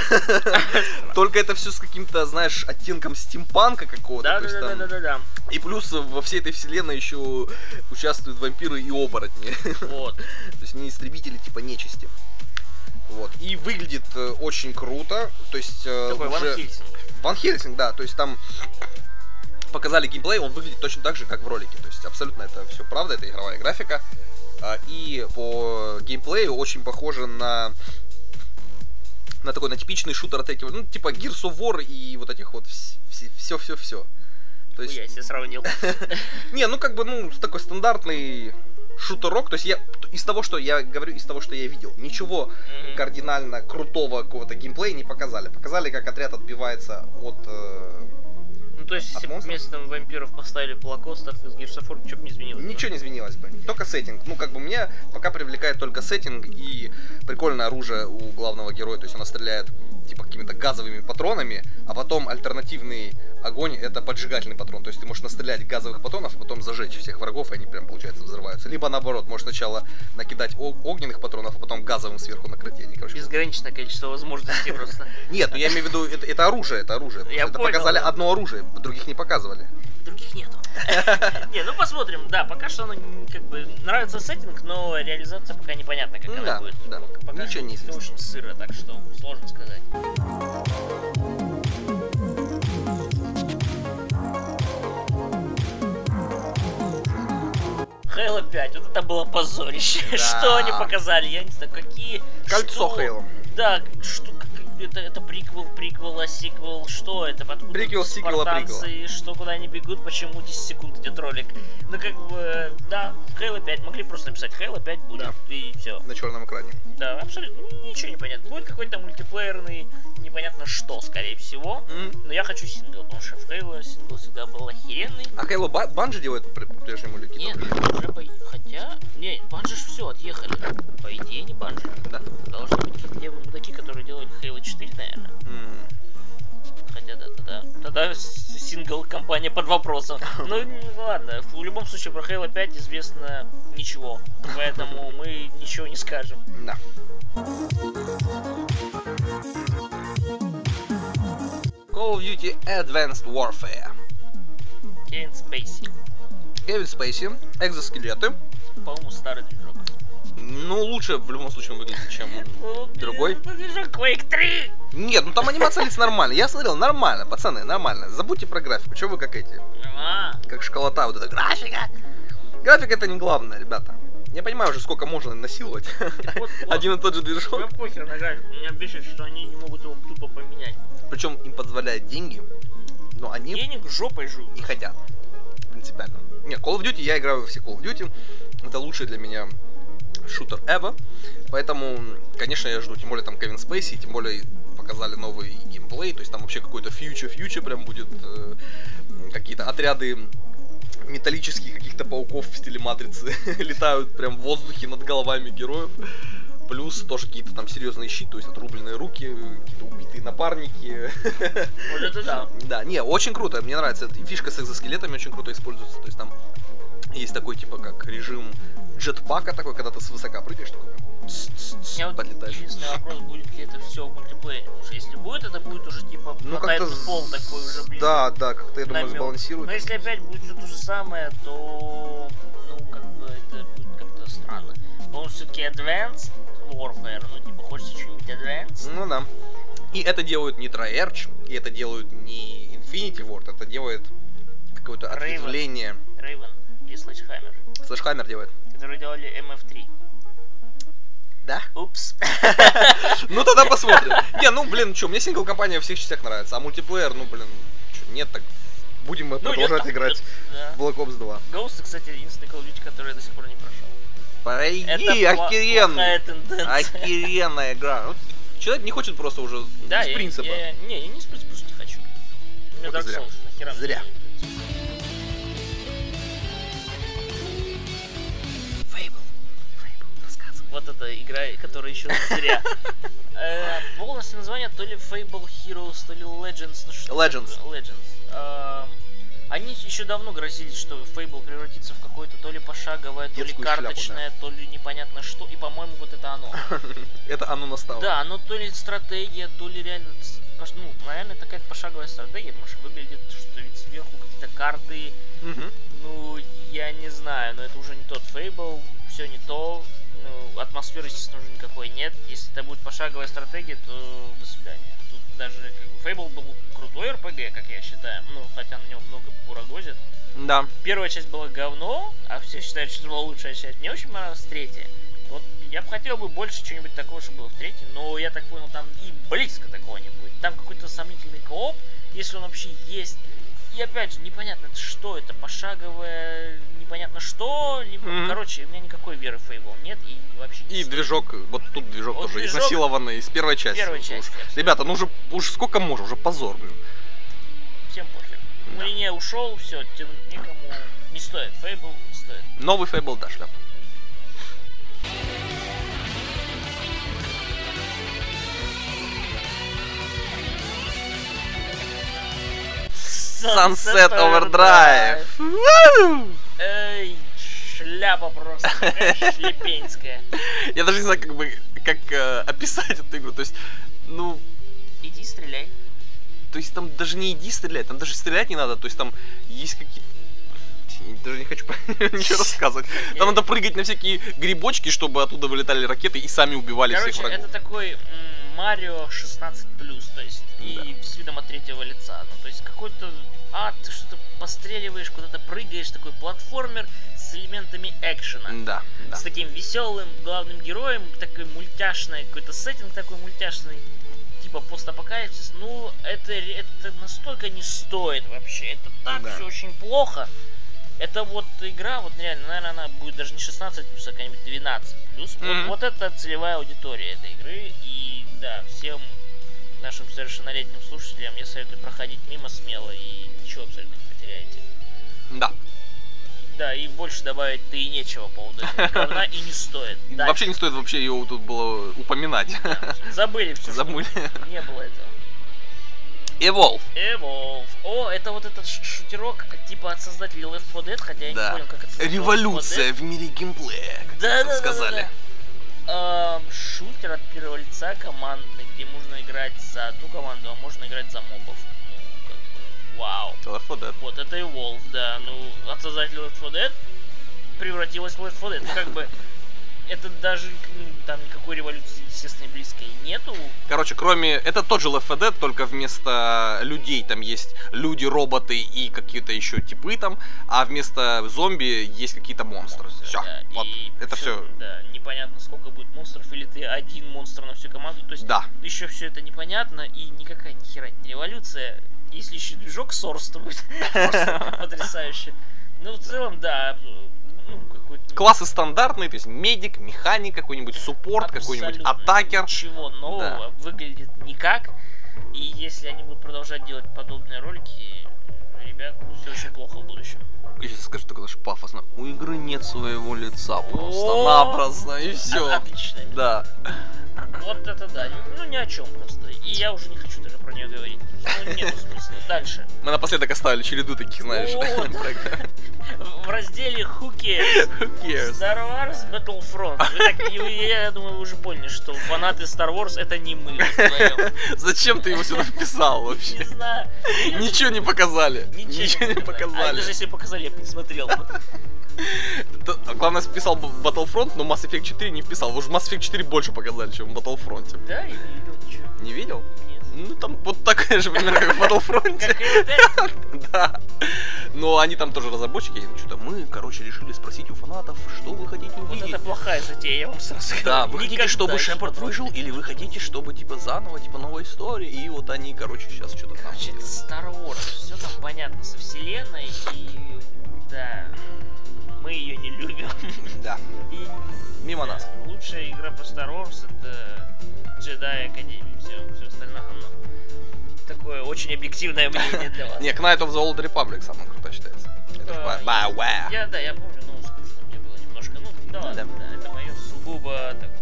Только это все с каким-то, знаешь, оттенком стимпанка какого-то. Да, да, да, да, да. И плюс во всей этой вселенной еще участвуют вампиры и оборотни. Вот. То есть не истребители типа нечисти. Вот. И выглядит э, очень круто. То есть э, Такой Ван уже... Хельсинг. Ван Хельсинг, да. То есть там показали геймплей, он выглядит точно так же, как в ролике. То есть абсолютно это все правда, это игровая графика. А, И по геймплею очень похоже на на такой, на типичный шутер от этих, ну, типа Gears of War и вот этих вот все-все-все. То есть, Я себе сравнил. не, ну как бы, ну, такой стандартный шутерок. То есть я из того, что я говорю, из того, что я видел, ничего Мгм. кардинально крутого какого-то геймплея не показали. Показали, как отряд отбивается от... э, Ну, то есть, если бы вместо вампиров поставили плакостов из War, ничего бы не изменилось. Ничего не изменилось бы. Только сеттинг. Ну, как бы мне пока привлекает только сеттинг и прикольное оружие у главного героя. То есть она стреляет типа какими-то газовыми патронами, а потом альтернативный огонь это поджигательный патрон. То есть ты можешь настрелять газовых патронов, а потом зажечь всех врагов, и они прям, получается, взрываются. Либо наоборот, можешь сначала накидать огненных патронов, а потом газовым сверху накрыть. они, короче, Безграничное количество возможностей просто. Нет, ну я имею в виду, это, это оружие, это оружие. Я это понял, показали одно оружие, других не показывали. Других нету. Не, ну посмотрим. Да, пока что оно как бы нравится сеттинг, но реализация пока непонятна, как Да, она будет. Пока Ничего не известно. очень сыро, так что сложно сказать. Хейла 5, вот это было позорище. Да. Что они показали? Я не знаю, какие... Кольцо что- Хейла. Да, что, это, это приквел, приквела, сиквел, что это? Откуда Приквел, сиквела, спартанцы, Что, куда они бегут, почему 10 секунд идет ролик? Ну, как бы, да, Halo 5, могли просто написать Halo 5 будет, Да. и все. На черном экране. Да, абсолютно, ну, ничего не понятно. Будет какой-то мультиплеерный, непонятно что, скорее всего. М. Но я хочу сингл, потому что в Halo сингл всегда был охеренный. А Halo Bungie делает по- по-прежнему или Нет, уже по... Хотя... Не, Bungie все, отъехали. По идее, не Bungie. Да. Должны быть какие-то левые мудаки, которые делали Halo 4, наверное. М. Хотя да, тогда, тогда сингл-кампания под вопросом. Ну н- ладно, в любом случае про Halo 5 известно ничего, поэтому мы ничего не скажем. Да. Call of Duty Advanced Warfare. Кейн Спейси, Кевин Спейси, экзоскелеты. по-моему, старый движок. Ну, лучше в любом случае он выглядит, чем... Ну, Другой? это движок Quake 3! Нет, ну там анимация лиц нормально. Я смотрел, нормально, пацаны, нормально. Забудьте про графику. Че вы как эти? А, Как школота, вот эта графика. Графика это не главное, ребята. Я понимаю уже, сколько можно насиловать. вот, вот. Один и тот же Мне движок. похер на график, меня бесит, что они не могут его тупо поменять. Причем им позволяют деньги, но они Денег жопой жуют. не хотят. Принципиально. Не, Call of Duty, я играю во все Call of Duty. Это лучший для меня шутер ever. Поэтому, конечно, я жду. Тем более там Кевин Спейси, тем более показали новый геймплей. То есть там вообще какой-то фьючер-фьючер прям будет. э, какие-то отряды металлических каких-то пауков в стиле матрицы летают прям в воздухе над головами героев. Плюс тоже какие-то там серьезные щиты, то есть отрубленные руки, какие-то убитые напарники. Вот это да. Да, не, очень круто, мне нравится. Фишка с экзоскелетами очень круто используется. То есть там есть такой типа как режим джетпака такой, когда ты свысока прыгаешь, такой Я вот подлетаешь. единственный вопрос, будет ли это все в мультиплеере. Потому что если будет, это будет уже типа Ну, как-то... пол с- такой уже ближе. Да, да, как-то, я думаю, намёк. сбалансирует. Но если опять будет все то же самое, то ну как бы это будет как-то странно. Потому что все-таки Advanced Warfare, ну типа хочется что-нибудь Advanced. Ну да. И это делают не Tryarch, и это делают не Infinity Ward, это делает какое-то Raven. ответвление. Raven и Sledgehammer, Слэшхаммер делает. Которые делали MF3. Да? Упс. Ну тогда посмотрим. Не, ну блин, что, мне сингл-компания во всех частях нравится, а мультиплеер, ну блин, нет, так будем мы Ну, продолжать играть Да. в Black Ops 2. Ghost, кстати, единственный Call of Duty, который я до сих пор не прошел. Пойди, тенденция. Охеренная игра. Ну, Человек не хочет просто уже Да, из я, принципа. я- не, я не из принципа, просто не хочу. У меня Вот и Dark зря. Souls, нахера мне Зря. Вот эта игра, которая еще зря. Полностью название то ли Fable Heroes, то ли Legends. ну что Legends. Legends. Э, Они еще давно грозились, что Fable превратится в какое-то то ли пошаговое, то ли карточное, то ли непонятно что. И, по-моему, вот это оно. Это оно настало. Да, оно то ли стратегия, то ли реально... Ну, это какая-то пошаговая стратегия, потому что выглядит, что ведь сверху какие-то карты, ну, я не знаю, но это уже не тот Фейбл, все не то. Ну, атмосферы, естественно, уже никакой нет. Если это будет пошаговая стратегия, то до свидания. Тут даже как бы Фейбл был крутой РПГ, как я считаю. Ну, хотя на нем много бурагозит. Да. Первая часть была говно, а все считают, что это была лучшая часть. Мне очень понравилась третья. Вот я бы хотел бы больше чего-нибудь такого, что было в третьей, но я так понял, там и близко такого не будет. Там какой-то сомнительный кооп, если он вообще есть. И опять же, непонятно, что это, пошаговое, непонятно что, либо, Мгм. короче, у меня никакой веры в Fable нет и вообще не И стоит. движок, вот тут движок Вот тоже движок- изнасилованный из первой части. Первой уж. части, абсолютно. Ребята, ну уже, уж сколько можно, уже позор, блин. Всем пофиг. Да. Мурине ушел, все, никому не стоит. Fable не стоит. Новый Фейбл, да, шляп. Sunset Overdrive. Эй, шляпа просто, шлепенская. Я даже не знаю, как бы, как э, описать эту игру. То есть, ну, Иди стреляй. то есть там даже не иди стрелять, там даже стрелять не надо. То есть там есть какие-то даже не хочу ничего рассказывать. Там надо прыгать на всякие грибочки, чтобы оттуда вылетали ракеты и сами убивали всех врагов. это такой м, Марио 16 то есть и с видом от третьего лица. Ну, то есть какой-то ад, что-то постреливаешь, куда-то прыгаешь, такой платформер с элементами экшена. Да, да. С таким веселым главным героем, такой мультяшный, какой-то сеттинг такой мультяшный, типа постапокалипсис. Ну, это, это настолько не стоит вообще. Это так Да. все очень плохо. Это вот игра, вот реально, наверное, она будет даже не 16 плюс, а какая-нибудь 12 плюс. Вот- Мгм. Вот, это целевая аудитория этой игры. И да, всем нашим совершеннолетним слушателям я советую проходить мимо смело и ничего абсолютно не потеряете. Да. Да, и больше добавить-то и нечего по поводу этого и не стоит. Дальше. Вообще не стоит вообще ее тут было упоминать. Забыли все. Забыли. Не было этого. Evolve. Evolve. О, это вот этот шутерок типа от создателей Left 4 Dead, хотя я Да. не понял, как это. Революция в мире геймплея, как Да, да, сказали. да, Шутер от первого лица командный, где можно играть за одну команду, а можно играть за мобов. Ну, как бы, вау. Left 4 Dead. Вот это Evolve, да. Ну, от создателей Left 4 Dead превратилась в Left 4 Dead. Ну, как бы, это даже ну, там никакой революции, естественно, близкой нету. Короче, кроме... Это тот же Left 4 Dead, только вместо людей там есть люди, роботы и какие-то еще типы там, а вместо зомби есть какие-то монстры. Все. Да, Вот. и Это причём, все. Да, непонятно, сколько будет монстров, или ты один монстр на всю команду. То есть Да. еще все это непонятно, и никакая ни хера не революция. Если еще движок Source, то будет потрясающе. Ну, в целом, да, ну, какой-то... Классы стандартные, то есть медик, механик, какой-нибудь суппорт, какой-нибудь атакер. Ничего нового, выглядит никак. И если они будут продолжать делать подобные ролики, ребят, все очень плохо в будущем. Я сейчас скажу только наш пафосно. У игры нет своего лица просто-напросто, и все. О- Отлично. Да. Вот это да, ну ни о чем просто. И я уже не хочу даже про нее говорить. Ну, нет смысла. Дальше. Мы напоследок оставили череду таких, знаешь. В разделе Who Cares? Who cares? Star Wars Battlefront. Вы так, я думаю, вы уже поняли, что фанаты Star Wars это не мы. Зачем ты его сюда вписал Не вообще? знаю. Ничего не показали. Ничего не А показали. даже если показали, я бы не смотрел. а Главное, вписал Battlefront, но Mass Effect 4 не вписал. Уж в Mass Effect 4 больше показали, чем в Battlefront. Да, я не видел ничего. Не видел? Нет. Ну, там вот такая же примерно, как в Battlefront. Да. Но они там тоже разработчики. Что-то мы, короче, решили спросить у фанатов, что вы хотите Вот увидеть. это плохая затея, я вам сразу говорю. Да, вы хотите, чтобы Шепард выжил, или вы хотите, чтобы, типа, заново, типа, новая история, и вот они, короче, сейчас что-то там Короче, это. Star Wars, все там понятно со вселенной, и да, мы ее не любим. Да, И мимо нас. Лучшая игра по Star Wars это Jedi Academy, все, все остальное говно. Такое очень объективное мнение для вас. Не, Knight of the Old Republic самый крутой считается. Это А. Я, да, я помню, ну, скучно мне было немножко. Ну, да, ладно, это мое сугубо такое.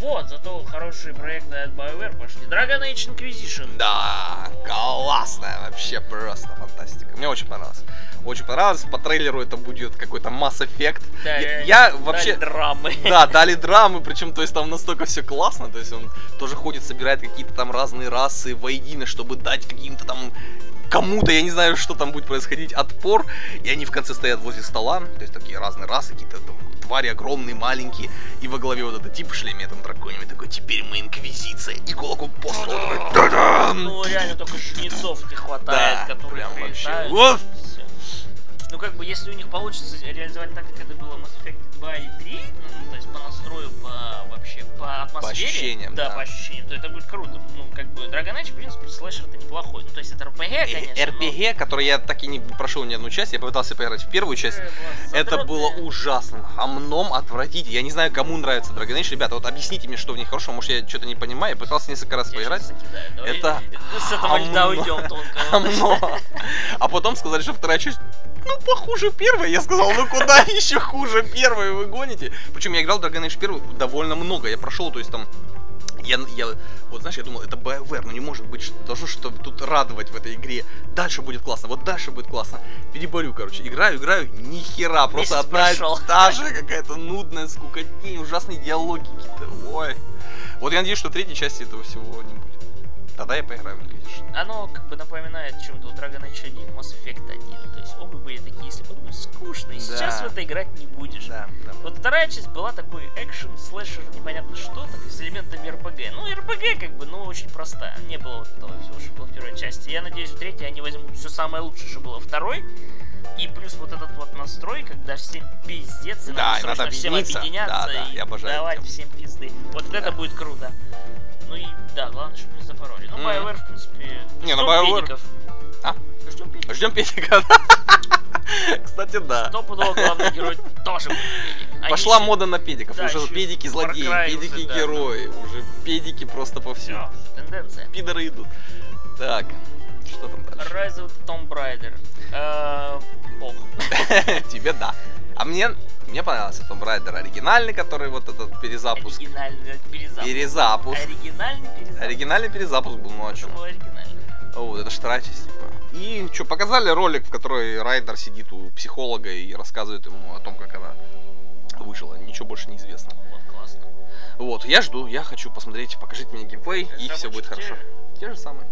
Вот, зато хорошие проекты от BioWare пошли. Dragon Age Inquisition. Да, классная, вообще просто фантастика. Мне очень понравилось. Очень понравилось. По трейлеру это будет какой-то Mass Effect. Да, Я- реально, я дали вообще- драмы. Да, дали драмы, причем, то есть там настолько все классно, то есть он тоже ходит, собирает какие-то там разные расы воедино, чтобы дать каким-то там кому-то, я не знаю, что там будет происходить, отпор, и они в конце стоят возле стола, то есть такие разные расы, какие-то там твари огромные, маленькие, и во главе вот этот тип в шлеме этом драконе, такой, теперь мы инквизиция, и кулаком по столу, такой! Ну, реально только жнецов не хватает, Да, которые прям вообще. Ну, как бы, если у них получится реализовать так, как это было в Mass Effect 2 или 3, ну, то есть по настрою, по вообще, по атмосфере, ощущениям, да, да. по ощущениям, то это будет круто. Ну, как бы, Dragon Age, в принципе, слэшер-то неплохой. Ну, то есть это RPG, Э, конечно, но- РПГ, который я так и не прошел ни одну часть, я попытался поиграть в первую часть, Э, Это было ужасно, гомном отвратительно. Я не знаю, кому нравится Dragon Age. Ребята, вот объясните мне, что в них хорошего. Может, я что-то не понимаю. Я пытался несколько раз Я поиграть. Это с этого льда уйдем тонко. А потом сказали, что вторая часть ну, похуже первой. Я сказал, ну куда еще хуже первой вы гоните? Причем я играл в Dragon Age 1 довольно много. Я прошел, то есть там я, я, вот знаешь, я думал, это BioWare, ну не может быть, что- что тут радовать в этой игре. Дальше будет классно, вот дальше будет классно. Переборю, короче, играю, играю, ни хера, просто Месяц одна и прошел. та же какая-то нудная скукотень, ужасные диалоги какие-то, ой. Вот я надеюсь, что третьей части этого всего не будет. Тогда я поиграю в Inquisition. Оно как бы напоминает чем-то Dragon Age 1, Mass Effect 1. То есть оба были такие, если подумать, скучные. Да. Сейчас в это играть не будешь. Да, да. Вот вторая часть была такой экшен, слэшер, непонятно что, так с элементами РПГ. Ну, РПГ как бы, ну, очень простая. Не было вот этого всего, что было в первой части. Я надеюсь, в третьей они возьмут все самое лучшее, что было второй. И плюс вот этот вот настрой, когда всем пиздец, и Да, надо надо всем объединяться Да, да, и я обожаю давать эту всем пизды. Вот Да. это будет круто. Ну и да, главное, чтобы не запороли. Ну. BioWare, в принципе, Не, ну, ждем BioWare- педиков. А? Ждем педиков. Ждем педика. Кстати, да. Стопудово главный герой тоже. Они Пошла еще- мода на педиков. Да, уже педики злодеи, уже, педики да, герои. Уже педики просто повсюду. Всё, тенденция. Пидоры идут. Так, что там дальше? Rise of the Tomb Raider. Э, Бог. Тебе да. А мне, мне понравился Tomb Raider оригинальный, который вот этот перезапуск. Оригинальный перезапуск. Перезапуск. Оригинальный перезапуск. Оригинальный перезапуск был, ну а Это был оригинальный. Вот, это часть, типа. И что, показали ролик, в который Райдер сидит у психолога и рассказывает ему о том, как она выжила. Ничего больше не известно. Вот, классно. Вот, я жду, я хочу посмотреть, покажите мне геймплей, и все будет хорошо. Те же самые.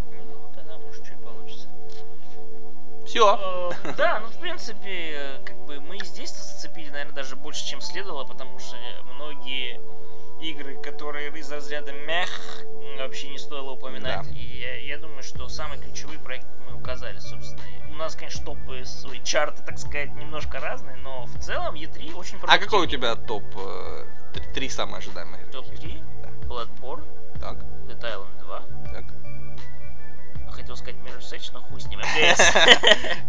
Все. Э, Да, ну, в принципе, как бы мы и здесь зацепили, наверное, даже больше, чем следовало, потому что многие игры, которые из разряда мях, вообще не стоило упоминать. Да. И я, я думаю, что самые ключевые проекты мы указали, собственно. У нас, конечно, топы, свои чарты, так сказать, немножко разные, но в целом E3 очень А какой у тебя топ? э, Три самые ожидаемые игры? Топ-3? Да. Bloodborne, Так, Dead Island 2. так. Хотел сказать Mirror's Edge, но хуй с ним, МГС.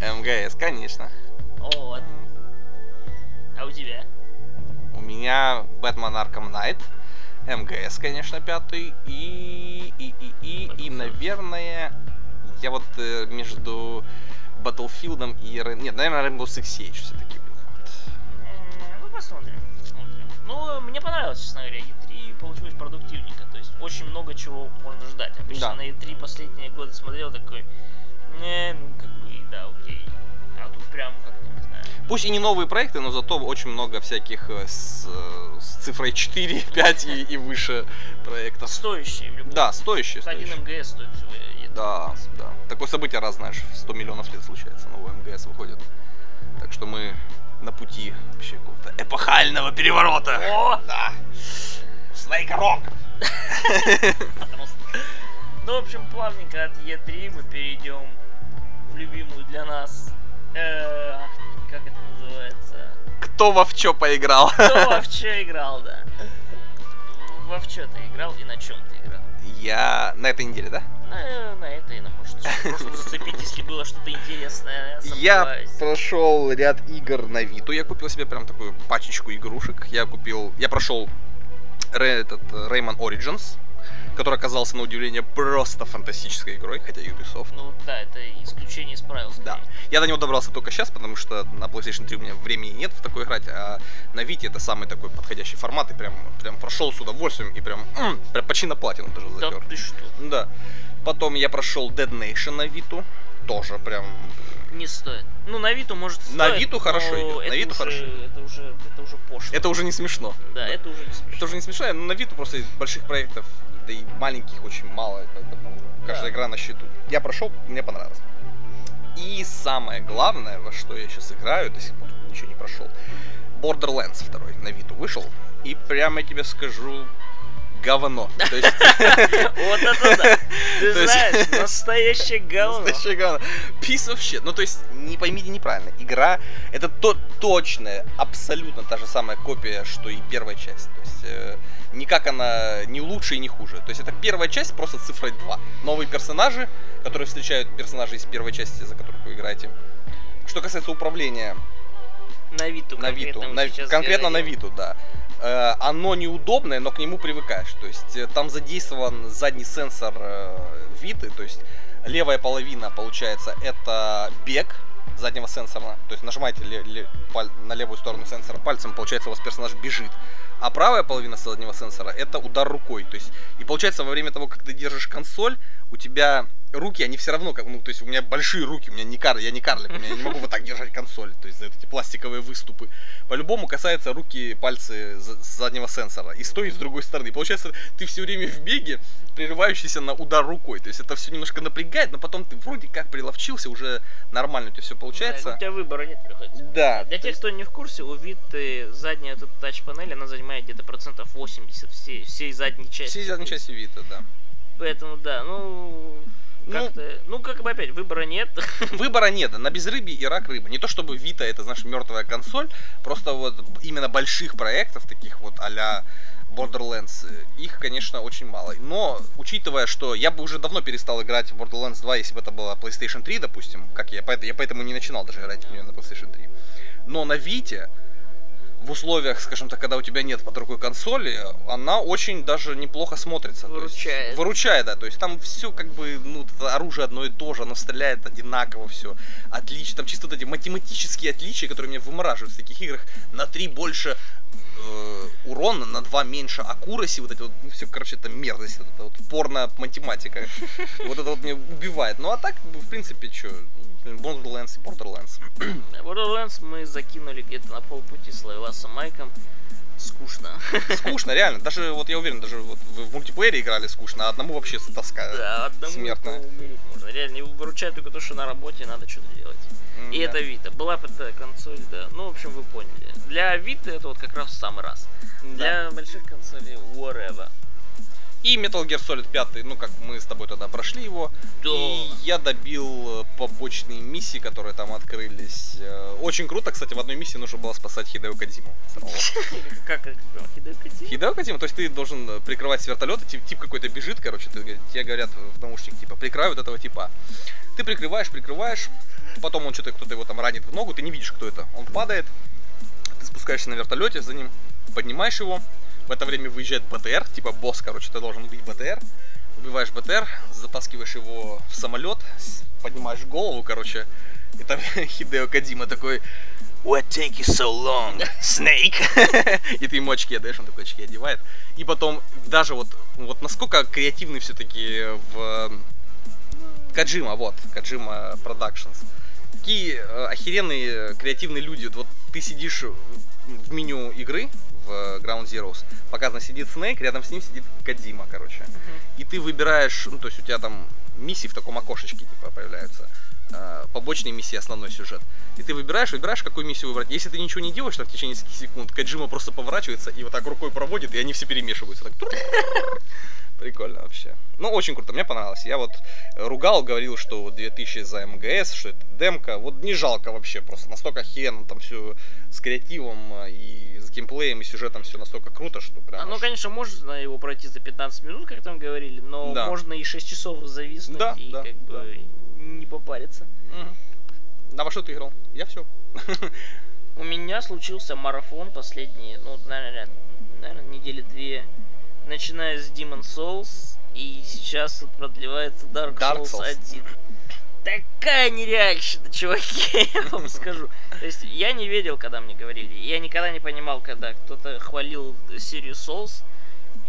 МГС, конечно. Вот. А у тебя? У меня Бэтмен Arkham Knight, МГС, конечно, пятый, и, и, и, и, и, наверное, Я вот э, между Battlefield и... Нет, наверное, Rainbow Six Siege все-таки. Ну, посмотрим, посмотрим. Ну, мне понравилось, честно говоря, E3 получилось продуктивненько, то есть очень много чего можно ждать. Обычно Да. на E3 последние годы смотрел такой, не, ну, как бы, да, окей. А тут прям как-то, не знаю. Пусть и не новые проекты, но зато очень много всяких э, с, э, с цифрой 4, 5 и, и выше проектов. Стоящие в любом Да, стоящие, Один. МГС стоит всего E3. Да, да. Такое событие раз, знаешь, в 100 миллионов лет случается, новый МГС выходит. Так что мы на пути вообще какого-то эпохального переворота. О! Да. Снейк Рок. Ну, в общем, плавненько от Е3 мы перейдем в любимую для нас, э, как это называется, Кто во в чё поиграл? кто во в чё играл, да. Во в чё ты играл и на чем ты играл? Я на этой неделе, да? На, на это и на может в прошлом зацепить, если было что-то интересное. Я прошел ряд игр на Виту. Я купил себе прям такую пачечку игрушек. Я купил, я прошел Ре- этот э, Rayman Origins, который оказался на удивление просто фантастической игрой, хотя Ubisoft. Ну да, это исключение из правил. Да. Я до него добрался только сейчас, потому что на PlayStation 3 у меня времени нет в такой играть, а на Вите это самый такой подходящий формат, и прям, прям прошел с удовольствием, и прям, м, прям почти на платину даже Да затер. ты что? Да. Потом я прошел Dead Nation на Виту, тоже прям Не стоит. Ну, на Виту может стоит, На Виту хорошо идет, на Виту уже- хорошо. Это уже, это уже пошло. Это уже не смешно. Да, это уже не смешно. Это уже не смешно, но на Виту просто больших проектов, да и маленьких очень мало, поэтому каждая Да. игра на счету. Я прошел, мне понравилось. И самое главное, во что я сейчас играю, до сих пор ничего не прошел, Borderlands 2 на Виту вышел, и прямо я тебе скажу, говно. Вот это да. Ты знаешь, настоящее говно. Настоящее говно. Piece of shit. Ну, то есть, не поймите неправильно. Игра это то, точная, абсолютно та же самая копия, что и первая часть. То есть, э, никак она не лучше и не хуже. То есть, это первая часть просто цифрой 2. Новые персонажи, которые встречают персонажей из первой части, за которых вы играете. Что касается управления На Виту на Виту, конкретно на- конкретно на. Виту, да. Э, оно неудобное, но к нему привыкаешь. То есть э, там задействован задний сенсор э, Виты, то есть левая половина, получается, это бег заднего сенсора. То есть нажимаете ле- ле- на левую сторону сенсора пальцем, получается, у вас персонаж бежит. А правая половина заднего сенсора это удар рукой. То есть, и получается, во время того, как ты держишь консоль, у тебя руки, они все равно, как, ну, то есть у меня большие руки, у меня не кар, я не карлик, у меня я не могу вот так держать консоль, то есть за эти пластиковые выступы. По-любому касается руки, пальцы заднего сенсора, и с той, и с другой стороны. Получается, ты все время в беге, прерывающийся на удар рукой. То есть это все немножко напрягает, но потом ты вроде как приловчился, уже нормально у тебя все Да, получается. у тебя выбора нет, приходится. Да. Для тех, есть- кто не в курсе, у Виты задняя эта тач-панель, она занимает где-то процентов 80 всей, всей задней части. Все задней части Вита, да. Поэтому, да, ну... Ну- ну, как бы опять, выбора нет. Выбора нет, на безрыбье и рак рыба. Не то чтобы Вита это, знаешь, мертвая консоль, просто вот именно больших проектов, таких вот а Borderlands, э, их, конечно, очень мало. Но, учитывая, что я бы уже давно перестал играть в Borderlands 2, если бы это была PlayStation 3, допустим, как я, я поэтому не начинал даже играть в нее на PlayStation 3. Но на Вите, в условиях, скажем так, когда у тебя нет под рукой консоли, она очень даже неплохо смотрится. То есть- Выручает. выручает, да. То есть там все как бы, ну, оружие одно и то же, оно стреляет одинаково все. Отлично. Там чисто вот эти математические отличия, которые меня вымораживают в таких играх. На 3 больше э, урона, на 2 меньше аккураси, вот эти вот, ну, все, короче, это мерзость, вот это вот порно математика. Вот это вот меня убивает. Ну а так, бы, в принципе, что, Borderlands и Borderlands. Borderlands мы закинули где-то на полпути с Лавеласом Майком. Скучно. Скучно, реально. Даже, вот я уверен, даже вот в мультиплеере играли скучно, а одному вообще тоска. Да, одному смертная. умереть можно. Реально, его выручает только то, что на работе надо что-то делать. М, И да. это Вита. Была бы эта консоль, да. Ну, в общем, вы поняли. Для Вита это вот как раз в самый раз. Да. Для больших консолей whatever. И Metal Gear Solid 5, ну как мы с тобой тогда прошли его. Да. И я добил э, побочные миссии, которые там открылись. Э, Очень круто, кстати, в одной миссии нужно было спасать Хидео Кадзиму. Как Хидео Кадзима? Хидео Кадзиму, то есть ты должен э, прикрывать с вертолета, тип, тип какой-то бежит, короче, ты, тебе говорят в наушник, типа, прикрывай вот этого типа. Ты прикрываешь, прикрываешь, потом он что-то, кто-то его там ранит в ногу, ты не видишь, кто это. Он падает, ты спускаешься на вертолете за ним, поднимаешь его, в это время выезжает БТР, типа босс, короче, ты должен убить БТР, убиваешь БТР, затаскиваешь его в самолет, поднимаешь голову, короче, и там Хидео Кадима такой What take you so long, Snake? и ты ему очки отдаешь, он такой очки одевает. И потом даже вот, вот насколько креативный все-таки в Каджима, вот, Каджима Productions. Какие э, охеренные креативные люди. Вот ты сидишь в меню игры в Ground Zeroes, показано сидит Снейк, рядом с ним сидит Кадима, короче. И ты выбираешь, ну то есть у тебя там миссии в таком окошечке типа появляются. э, побочные миссии, основной сюжет. И ты выбираешь, выбираешь, какую миссию выбрать. Если ты ничего не делаешь там в течение нескольких секунд, Каджима просто поворачивается и вот так рукой проводит, и они все перемешиваются. Так Прикольно вообще. Ну, очень круто, мне понравилось. Я вот ругал, говорил, что вот 2000 за МГС, что это демка. Вот не жалко вообще, просто настолько охеренно там все с креативом э, и с геймплеем и сюжетом все настолько круто, что прям... А, ну, аж- конечно, можно его пройти за 15 минут, как там говорили, но Да. можно и 6 часов зависнуть Да, и да, как да. бы не попариться. Мгм. Да, во что ты играл? Я все. У меня случился марафон последние, ну, наверное, наверное, недели две, начиная с Demon Souls, и сейчас вот продлевается Dark, Dark Souls, Souls. 1. Такая нереальщина, чуваки, я вам скажу. То есть я не верил, когда мне говорили. Я никогда не понимал, когда кто-то хвалил серию Souls,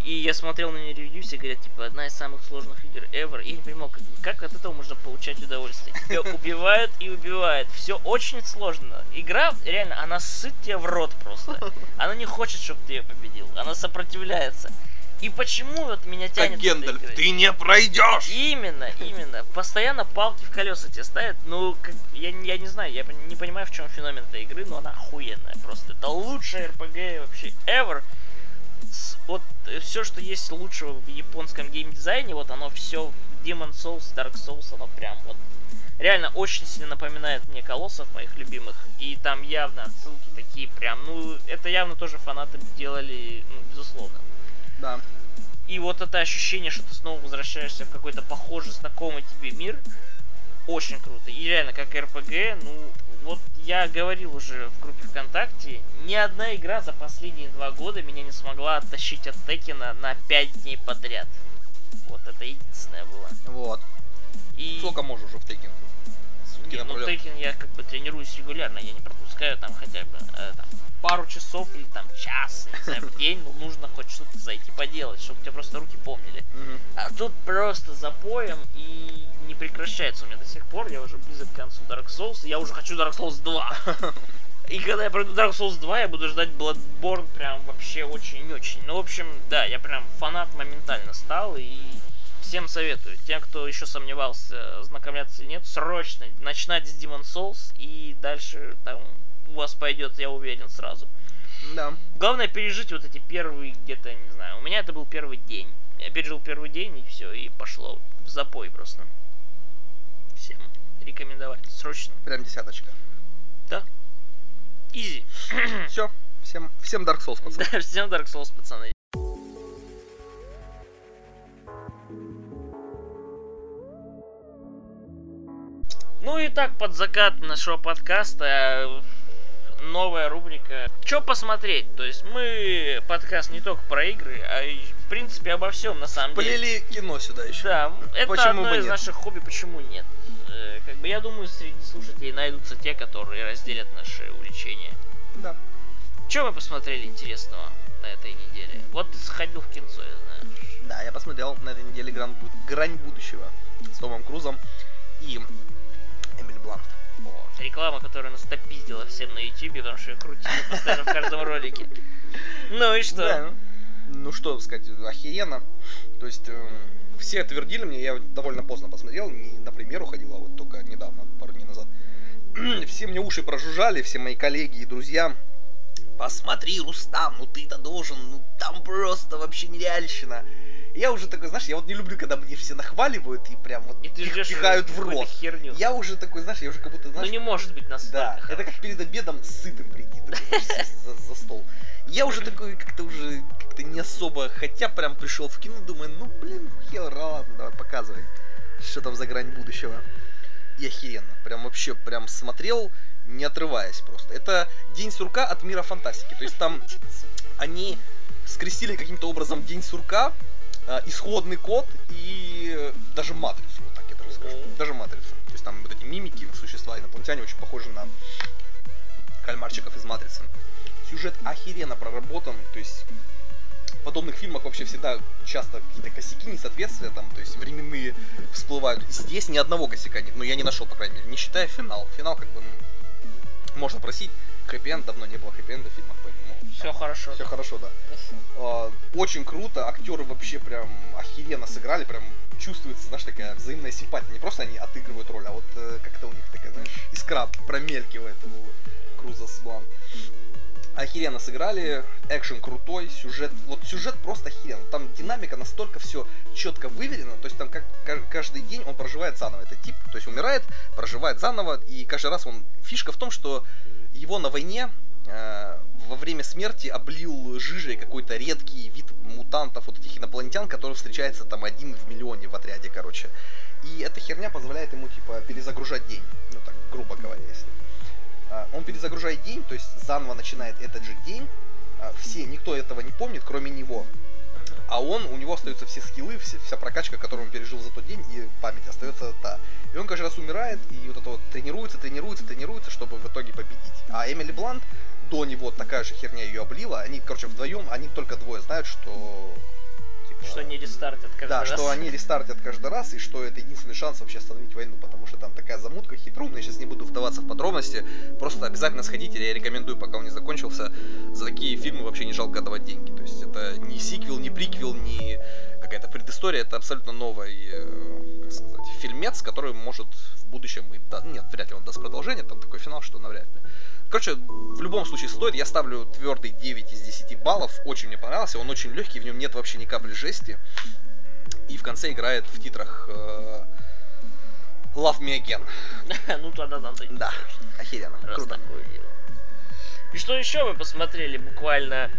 и я смотрел на нее ревью, все говорят, типа, одна из самых сложных игр ever. И я не понимал, как, как от этого можно получать удовольствие. Тебя убивают и убивают. Все очень сложно. Игра, реально, она сыт тебе в рот просто. Она не хочет, чтобы ты ее победил. Она сопротивляется. И почему вот меня тянет... Как Гендальф, ты не пройдешь! Именно, именно. Постоянно палки в колеса тебе ставят. Ну, как, я, не- я не знаю, я не понимаю, в чем феномен этой игры, но она охуенная. Просто это лучшая RPG вообще ever. С- вот все, что есть лучшего в японском геймдизайне, вот оно все в Demon Souls, Dark Souls, оно прям вот реально очень сильно напоминает мне колоссов моих любимых. И там явно отсылки такие прям, ну, это явно тоже фанаты делали, ну, безусловно. Да. И вот это ощущение, что ты снова возвращаешься в какой-то похожий, знакомый тебе мир, очень круто. И реально, как РПГ, ну, вот я говорил уже в группе ВКонтакте, ни одна игра за последние два года меня не смогла оттащить от Текина на 5 дней подряд. Вот это единственное было. Вот. И... Сколько можешь уже в Тейкин? Сутки Не, ну? Tekken я как бы тренируюсь регулярно, я не пропускаю там хотя бы э, там, пару часов или там час, не знаю, в день, ну нужно хоть что-то зайти поделать, чтобы тебя просто руки помнили. А тут просто запоем и не прекращается у меня до сих пор. Я уже близок к концу Dark Souls, и я уже хочу Dark Souls 2. И когда я пройду Dark Souls 2, я буду ждать Bloodborne прям вообще очень-очень. Ну, в общем, да, я прям фанат моментально стал, и всем советую. Тем, кто еще сомневался, знакомляться или нет, срочно начинать с Demon Souls, и дальше там у вас пойдет, я уверен, сразу. Да. Главное пережить вот эти первые где-то, не знаю, у меня это был первый день. Я пережил первый день и все, и пошло в запой просто. Всем рекомендовать. Срочно. Прям десяточка. Изи. Все. Всем, всем Dark Souls, пацаны. Да, всем Dark Souls, пацаны. Ну и так, под закат нашего подкаста э, новая рубрика «Чё посмотреть?». То есть мы подкаст не только про игры, а и в принципе обо всем на самом деле. Полили кино сюда еще. Да, это Почему одно из нет? наших хобби, почему нет. Э, Как бы я думаю, среди слушателей найдутся те, которые разделят наши увлечения. Да. Что мы посмотрели интересного на этой неделе? Вот ты сходил в кинцо, я знаю. Да, я посмотрел на этой неделе грань, буд- грань будущего с Томом Крузом и. Реклама, которая нас топиздила всем на ютубе, потому что ее крутили постоянно в каждом ролике. Ну и что? Да. Ну что сказать, охеренно. То есть эм, все твердили мне, я довольно поздно посмотрел, не на премьеру ходил, а вот только недавно, пару дней назад. все мне уши прожужжали, все мои коллеги и друзья. Посмотри, Рустам, ну ты-то должен, ну там просто вообще нереальщина. Я уже такой, знаешь, я вот не люблю, когда мне все нахваливают и прям вот И ты пих- ждешь пихают в рот. херню. Я уже такой, знаешь, я уже как будто, Ну знаешь, не может быть настолько. да, это как перед обедом сытым прийти такой, за, за стол. Я уже такой как-то уже как-то не особо, хотя прям пришел в кино, думаю, ну блин, хер, ладно, давай показывай, что там за грань будущего. И охеренно, прям вообще прям смотрел, не отрываясь просто. Это День сурка от мира фантастики, то есть там они скрестили каким-то образом День сурка э, исходный код и э, даже матрицу, вот так я даже скажу. Мгм. Даже матрицу. То есть там вот эти мимики, существа, инопланетяне очень похожи на кальмарчиков из матрицы. Сюжет охеренно проработан, то есть в подобных фильмах вообще всегда часто какие-то косяки, несоответствия там, то есть временные всплывают. Здесь ни одного косяка нет, но я не нашел, по крайней мере, не считая финал. Финал как бы, ну, можно просить, хэппи давно не было хэппи-энда в фильмах. Все хорошо. Все хорошо, да. А, Очень круто, актеры вообще прям охеренно сыграли, прям чувствуется, знаешь, такая взаимная симпатия. Не просто они отыгрывают роль, а вот э, как-то у них такая, знаешь, искра промелькивает у Круза с Блан. Охеренно сыграли, экшен крутой, сюжет, вот сюжет просто охеренно. Там динамика настолько все четко выверено, то есть там как ка- каждый день он проживает заново этот тип, то есть умирает, проживает заново, и каждый раз он... Фишка в том, что его на войне во время смерти облил жижей какой-то редкий вид мутантов, вот этих инопланетян, который встречается там один в миллионе в отряде, короче. И эта херня позволяет ему, типа, перезагружать день. Ну, так, грубо говоря, если. А, Он перезагружает день, то есть заново начинает этот же день. А, Все, никто этого не помнит, кроме него. А он, у него остаются все скиллы, все- вся прокачка, которую он пережил за тот день, и память остается та. И он каждый раз умирает, и вот это вот тренируется, тренируется, тренируется, чтобы в итоге победить. А Эмили Блант до него такая же херня ее облила. Они, короче, вдвоем, они только двое знают, что... типа, Что они рестартят каждый да, раз. что они рестартят каждый раз, и что это единственный шанс вообще остановить войну, потому что там такая замутка хитроумная, я сейчас не буду вдаваться в подробности, просто обязательно сходите, я рекомендую, пока он не закончился, за такие фильмы вообще не жалко отдавать деньги, то есть это не сиквел, не приквел, не какая-то предыстория, это абсолютно новый, э, как сказать, фильмец, который может в будущем, и да- нет, вряд ли он даст продолжение, там такой финал, что навряд ли. Короче, в любом случае стоит. Я ставлю твердый 9 из 10 баллов. Очень мне понравился. Он очень легкий, в нем нет вообще ни капли жести. И в конце играет в титрах э, Love Me Again. ну тогда надо. Да, охеренно. Круто. И что еще мы посмотрели буквально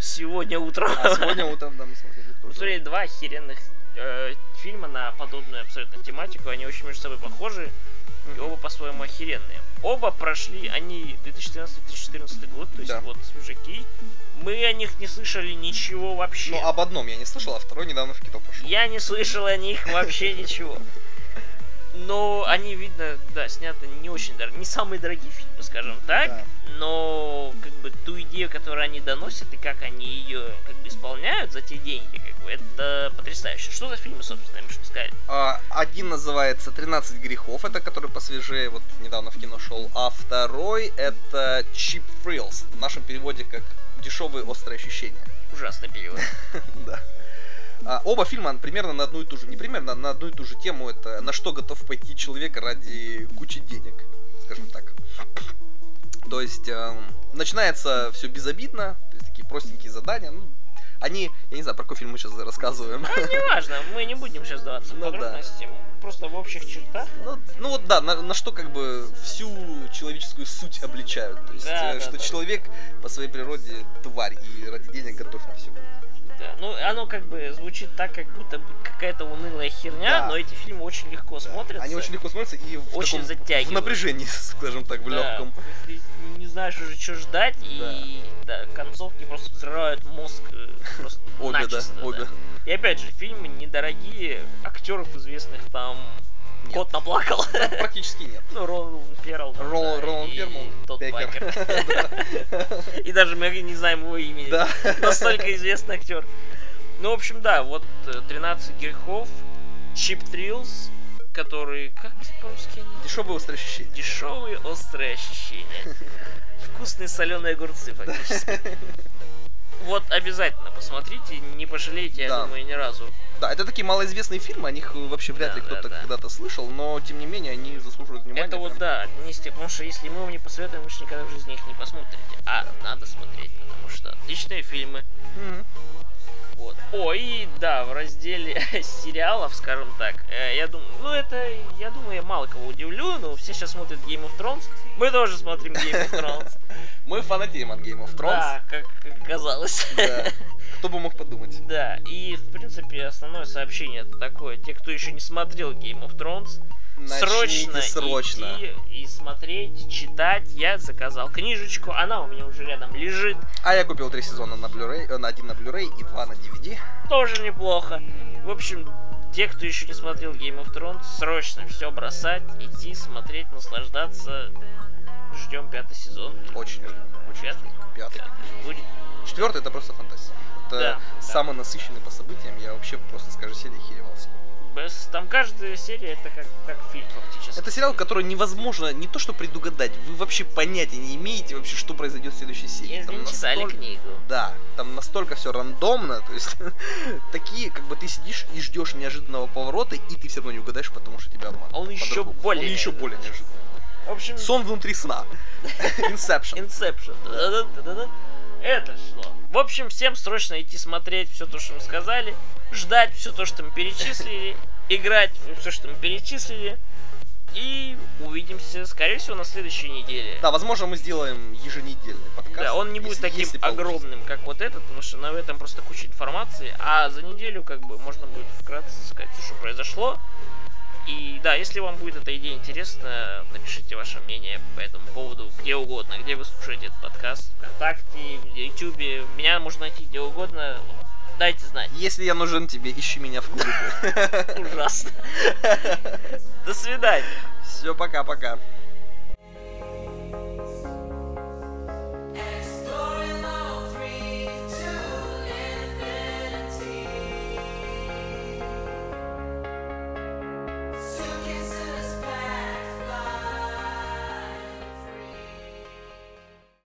сегодня утром? А сегодня утром, да, мы смотрели. Посмотрели два охеренных э, фильма на подобную абсолютно тематику. Они очень между собой похожи и оба по-своему охеренные. Оба прошли, они 2013-2014 год, то есть Да. вот свежаки. Мы о них не слышали ничего вообще. Ну, об одном я не слышал, а второй недавно в кино пошел. Я не слышал о них вообще ничего. Но они, видно, да, сняты не очень дорогие, не самые дорогие фильмы, скажем так. Да. Но как бы ту идею, которую они доносят и как они ее как бы исполняют за те деньги, как бы это потрясающе. Что за фильмы, собственно, что сказали? А, один называется «13 грехов», это который посвежее, вот недавно в кино шел, а второй это «Cheap Thrills», в нашем переводе как «Дешевые острые ощущения». Ужасный перевод. Да. А, оба фильма примерно на одну и ту же, не примерно, на одну и ту же тему, это на что готов пойти человек ради кучи денег, скажем так. То есть эм, начинается все безобидно, то есть такие простенькие задания, ну, они, я не знаю, про какой фильм мы сейчас рассказываем. Ну, неважно, мы не будем сейчас даваться Ну да. подробности. Просто в общих чертах. Ну, ну вот да, на, на что как бы всю человеческую суть обличают. То есть, Да, э, да, что да. человек по своей природе тварь и ради денег готов на все. Да. Ну, оно как бы звучит так, как будто какая-то унылая херня, Да. но эти фильмы очень легко смотрятся. Они очень легко смотрятся и в, Очень таком- в затягивают. напряжении, скажем так, в Да, легком. Ты не знаешь уже, что ждать, и да, концовки просто взрывают мозг э, просто Обе, да, начисто, обе. И опять же, фильмы недорогие, актеров известных там Нет. кот наплакал. Практически нет. Ну, Ролан. Рол- да, Ролан и Фермал, тот. Байкер. И даже мы не знаем его имени. Да. Настолько известный актер. Ну, в общем, да, вот э, 13 грехов, Чип Триллс, который, как по-русски? Дешевые острые ощущения. Дешевые острые ощущения. Вкусные соленые огурцы, фактически. Вот обязательно посмотрите, не пожалеете, я Да. думаю, ни разу. Да, это такие малоизвестные фильмы, о них э, вообще вряд Да, ли да, кто-то да. когда-то слышал, но тем не менее они заслуживают внимания. Это вот прям. да, одни из тех, потому что если мы вам не посоветуем, вы же никогда в жизни их не посмотрите. А надо смотреть, потому что отличные фильмы. Мгм. Вот. О, и да, в разделе сериалов, скажем так, э, я думаю, ну это, я думаю, я мало кого удивлю, но все сейчас смотрят Game of Thrones. Мы тоже смотрим Game of Thrones. Мы фанатеем от Game of Thrones. Да, как. Да. Кто бы мог подумать. Да, и в принципе основное сообщение это такое. Те, кто еще не смотрел Game of Thrones, срочно, Начните срочно. идти и смотреть, читать. Я заказал книжечку, она у меня уже рядом лежит. А я купил три сезона на Blu-ray, э, на один на Blu-ray и два на DVD. Тоже неплохо. В общем, те, кто еще не смотрел Game of Thrones, срочно все бросать, идти, смотреть, наслаждаться. Ждем пятый сезон. Очень ждем. Очень Пятый? ждем. Пятый. Будет. Четвертый это просто фантастика. Это Да, самый насыщенный по событиям. Я вообще просто с каждой серии херевался. Без... Там каждая серия это как, как фильм фактически. Это сериал, который невозможно не то что предугадать, вы вообще понятия не имеете вообще, что произойдет в следующей серии. Если Там не читали настолько- книгу. Да, там настолько все рандомно, то есть такие, как бы ты сидишь и ждешь неожиданного поворота, и ты все равно не угадаешь, потому что тебя обманывают. Он еще более Он еще более неожиданный. В общем, Сон внутри сна. Inception. Inception. Это что? В общем, всем срочно идти смотреть все то, что мы сказали, ждать все то, что мы перечислили, играть все, что мы перечислили. И увидимся, скорее всего, на следующей неделе. Да, возможно, мы сделаем еженедельный подкаст. Да, он не будет если- таким если огромным, как вот этот, потому что на этом просто куча информации, а за неделю как бы можно будет вкратце сказать, что произошло. И да, если вам будет эта идея интересна, напишите ваше мнение по этому поводу где угодно, где вы слушаете этот подкаст, ВКонтакте, в Ютубе, меня можно найти где угодно, дайте знать. Если я нужен тебе, ищи меня в клубе. Ужасно. До свидания. Все, пока-пока.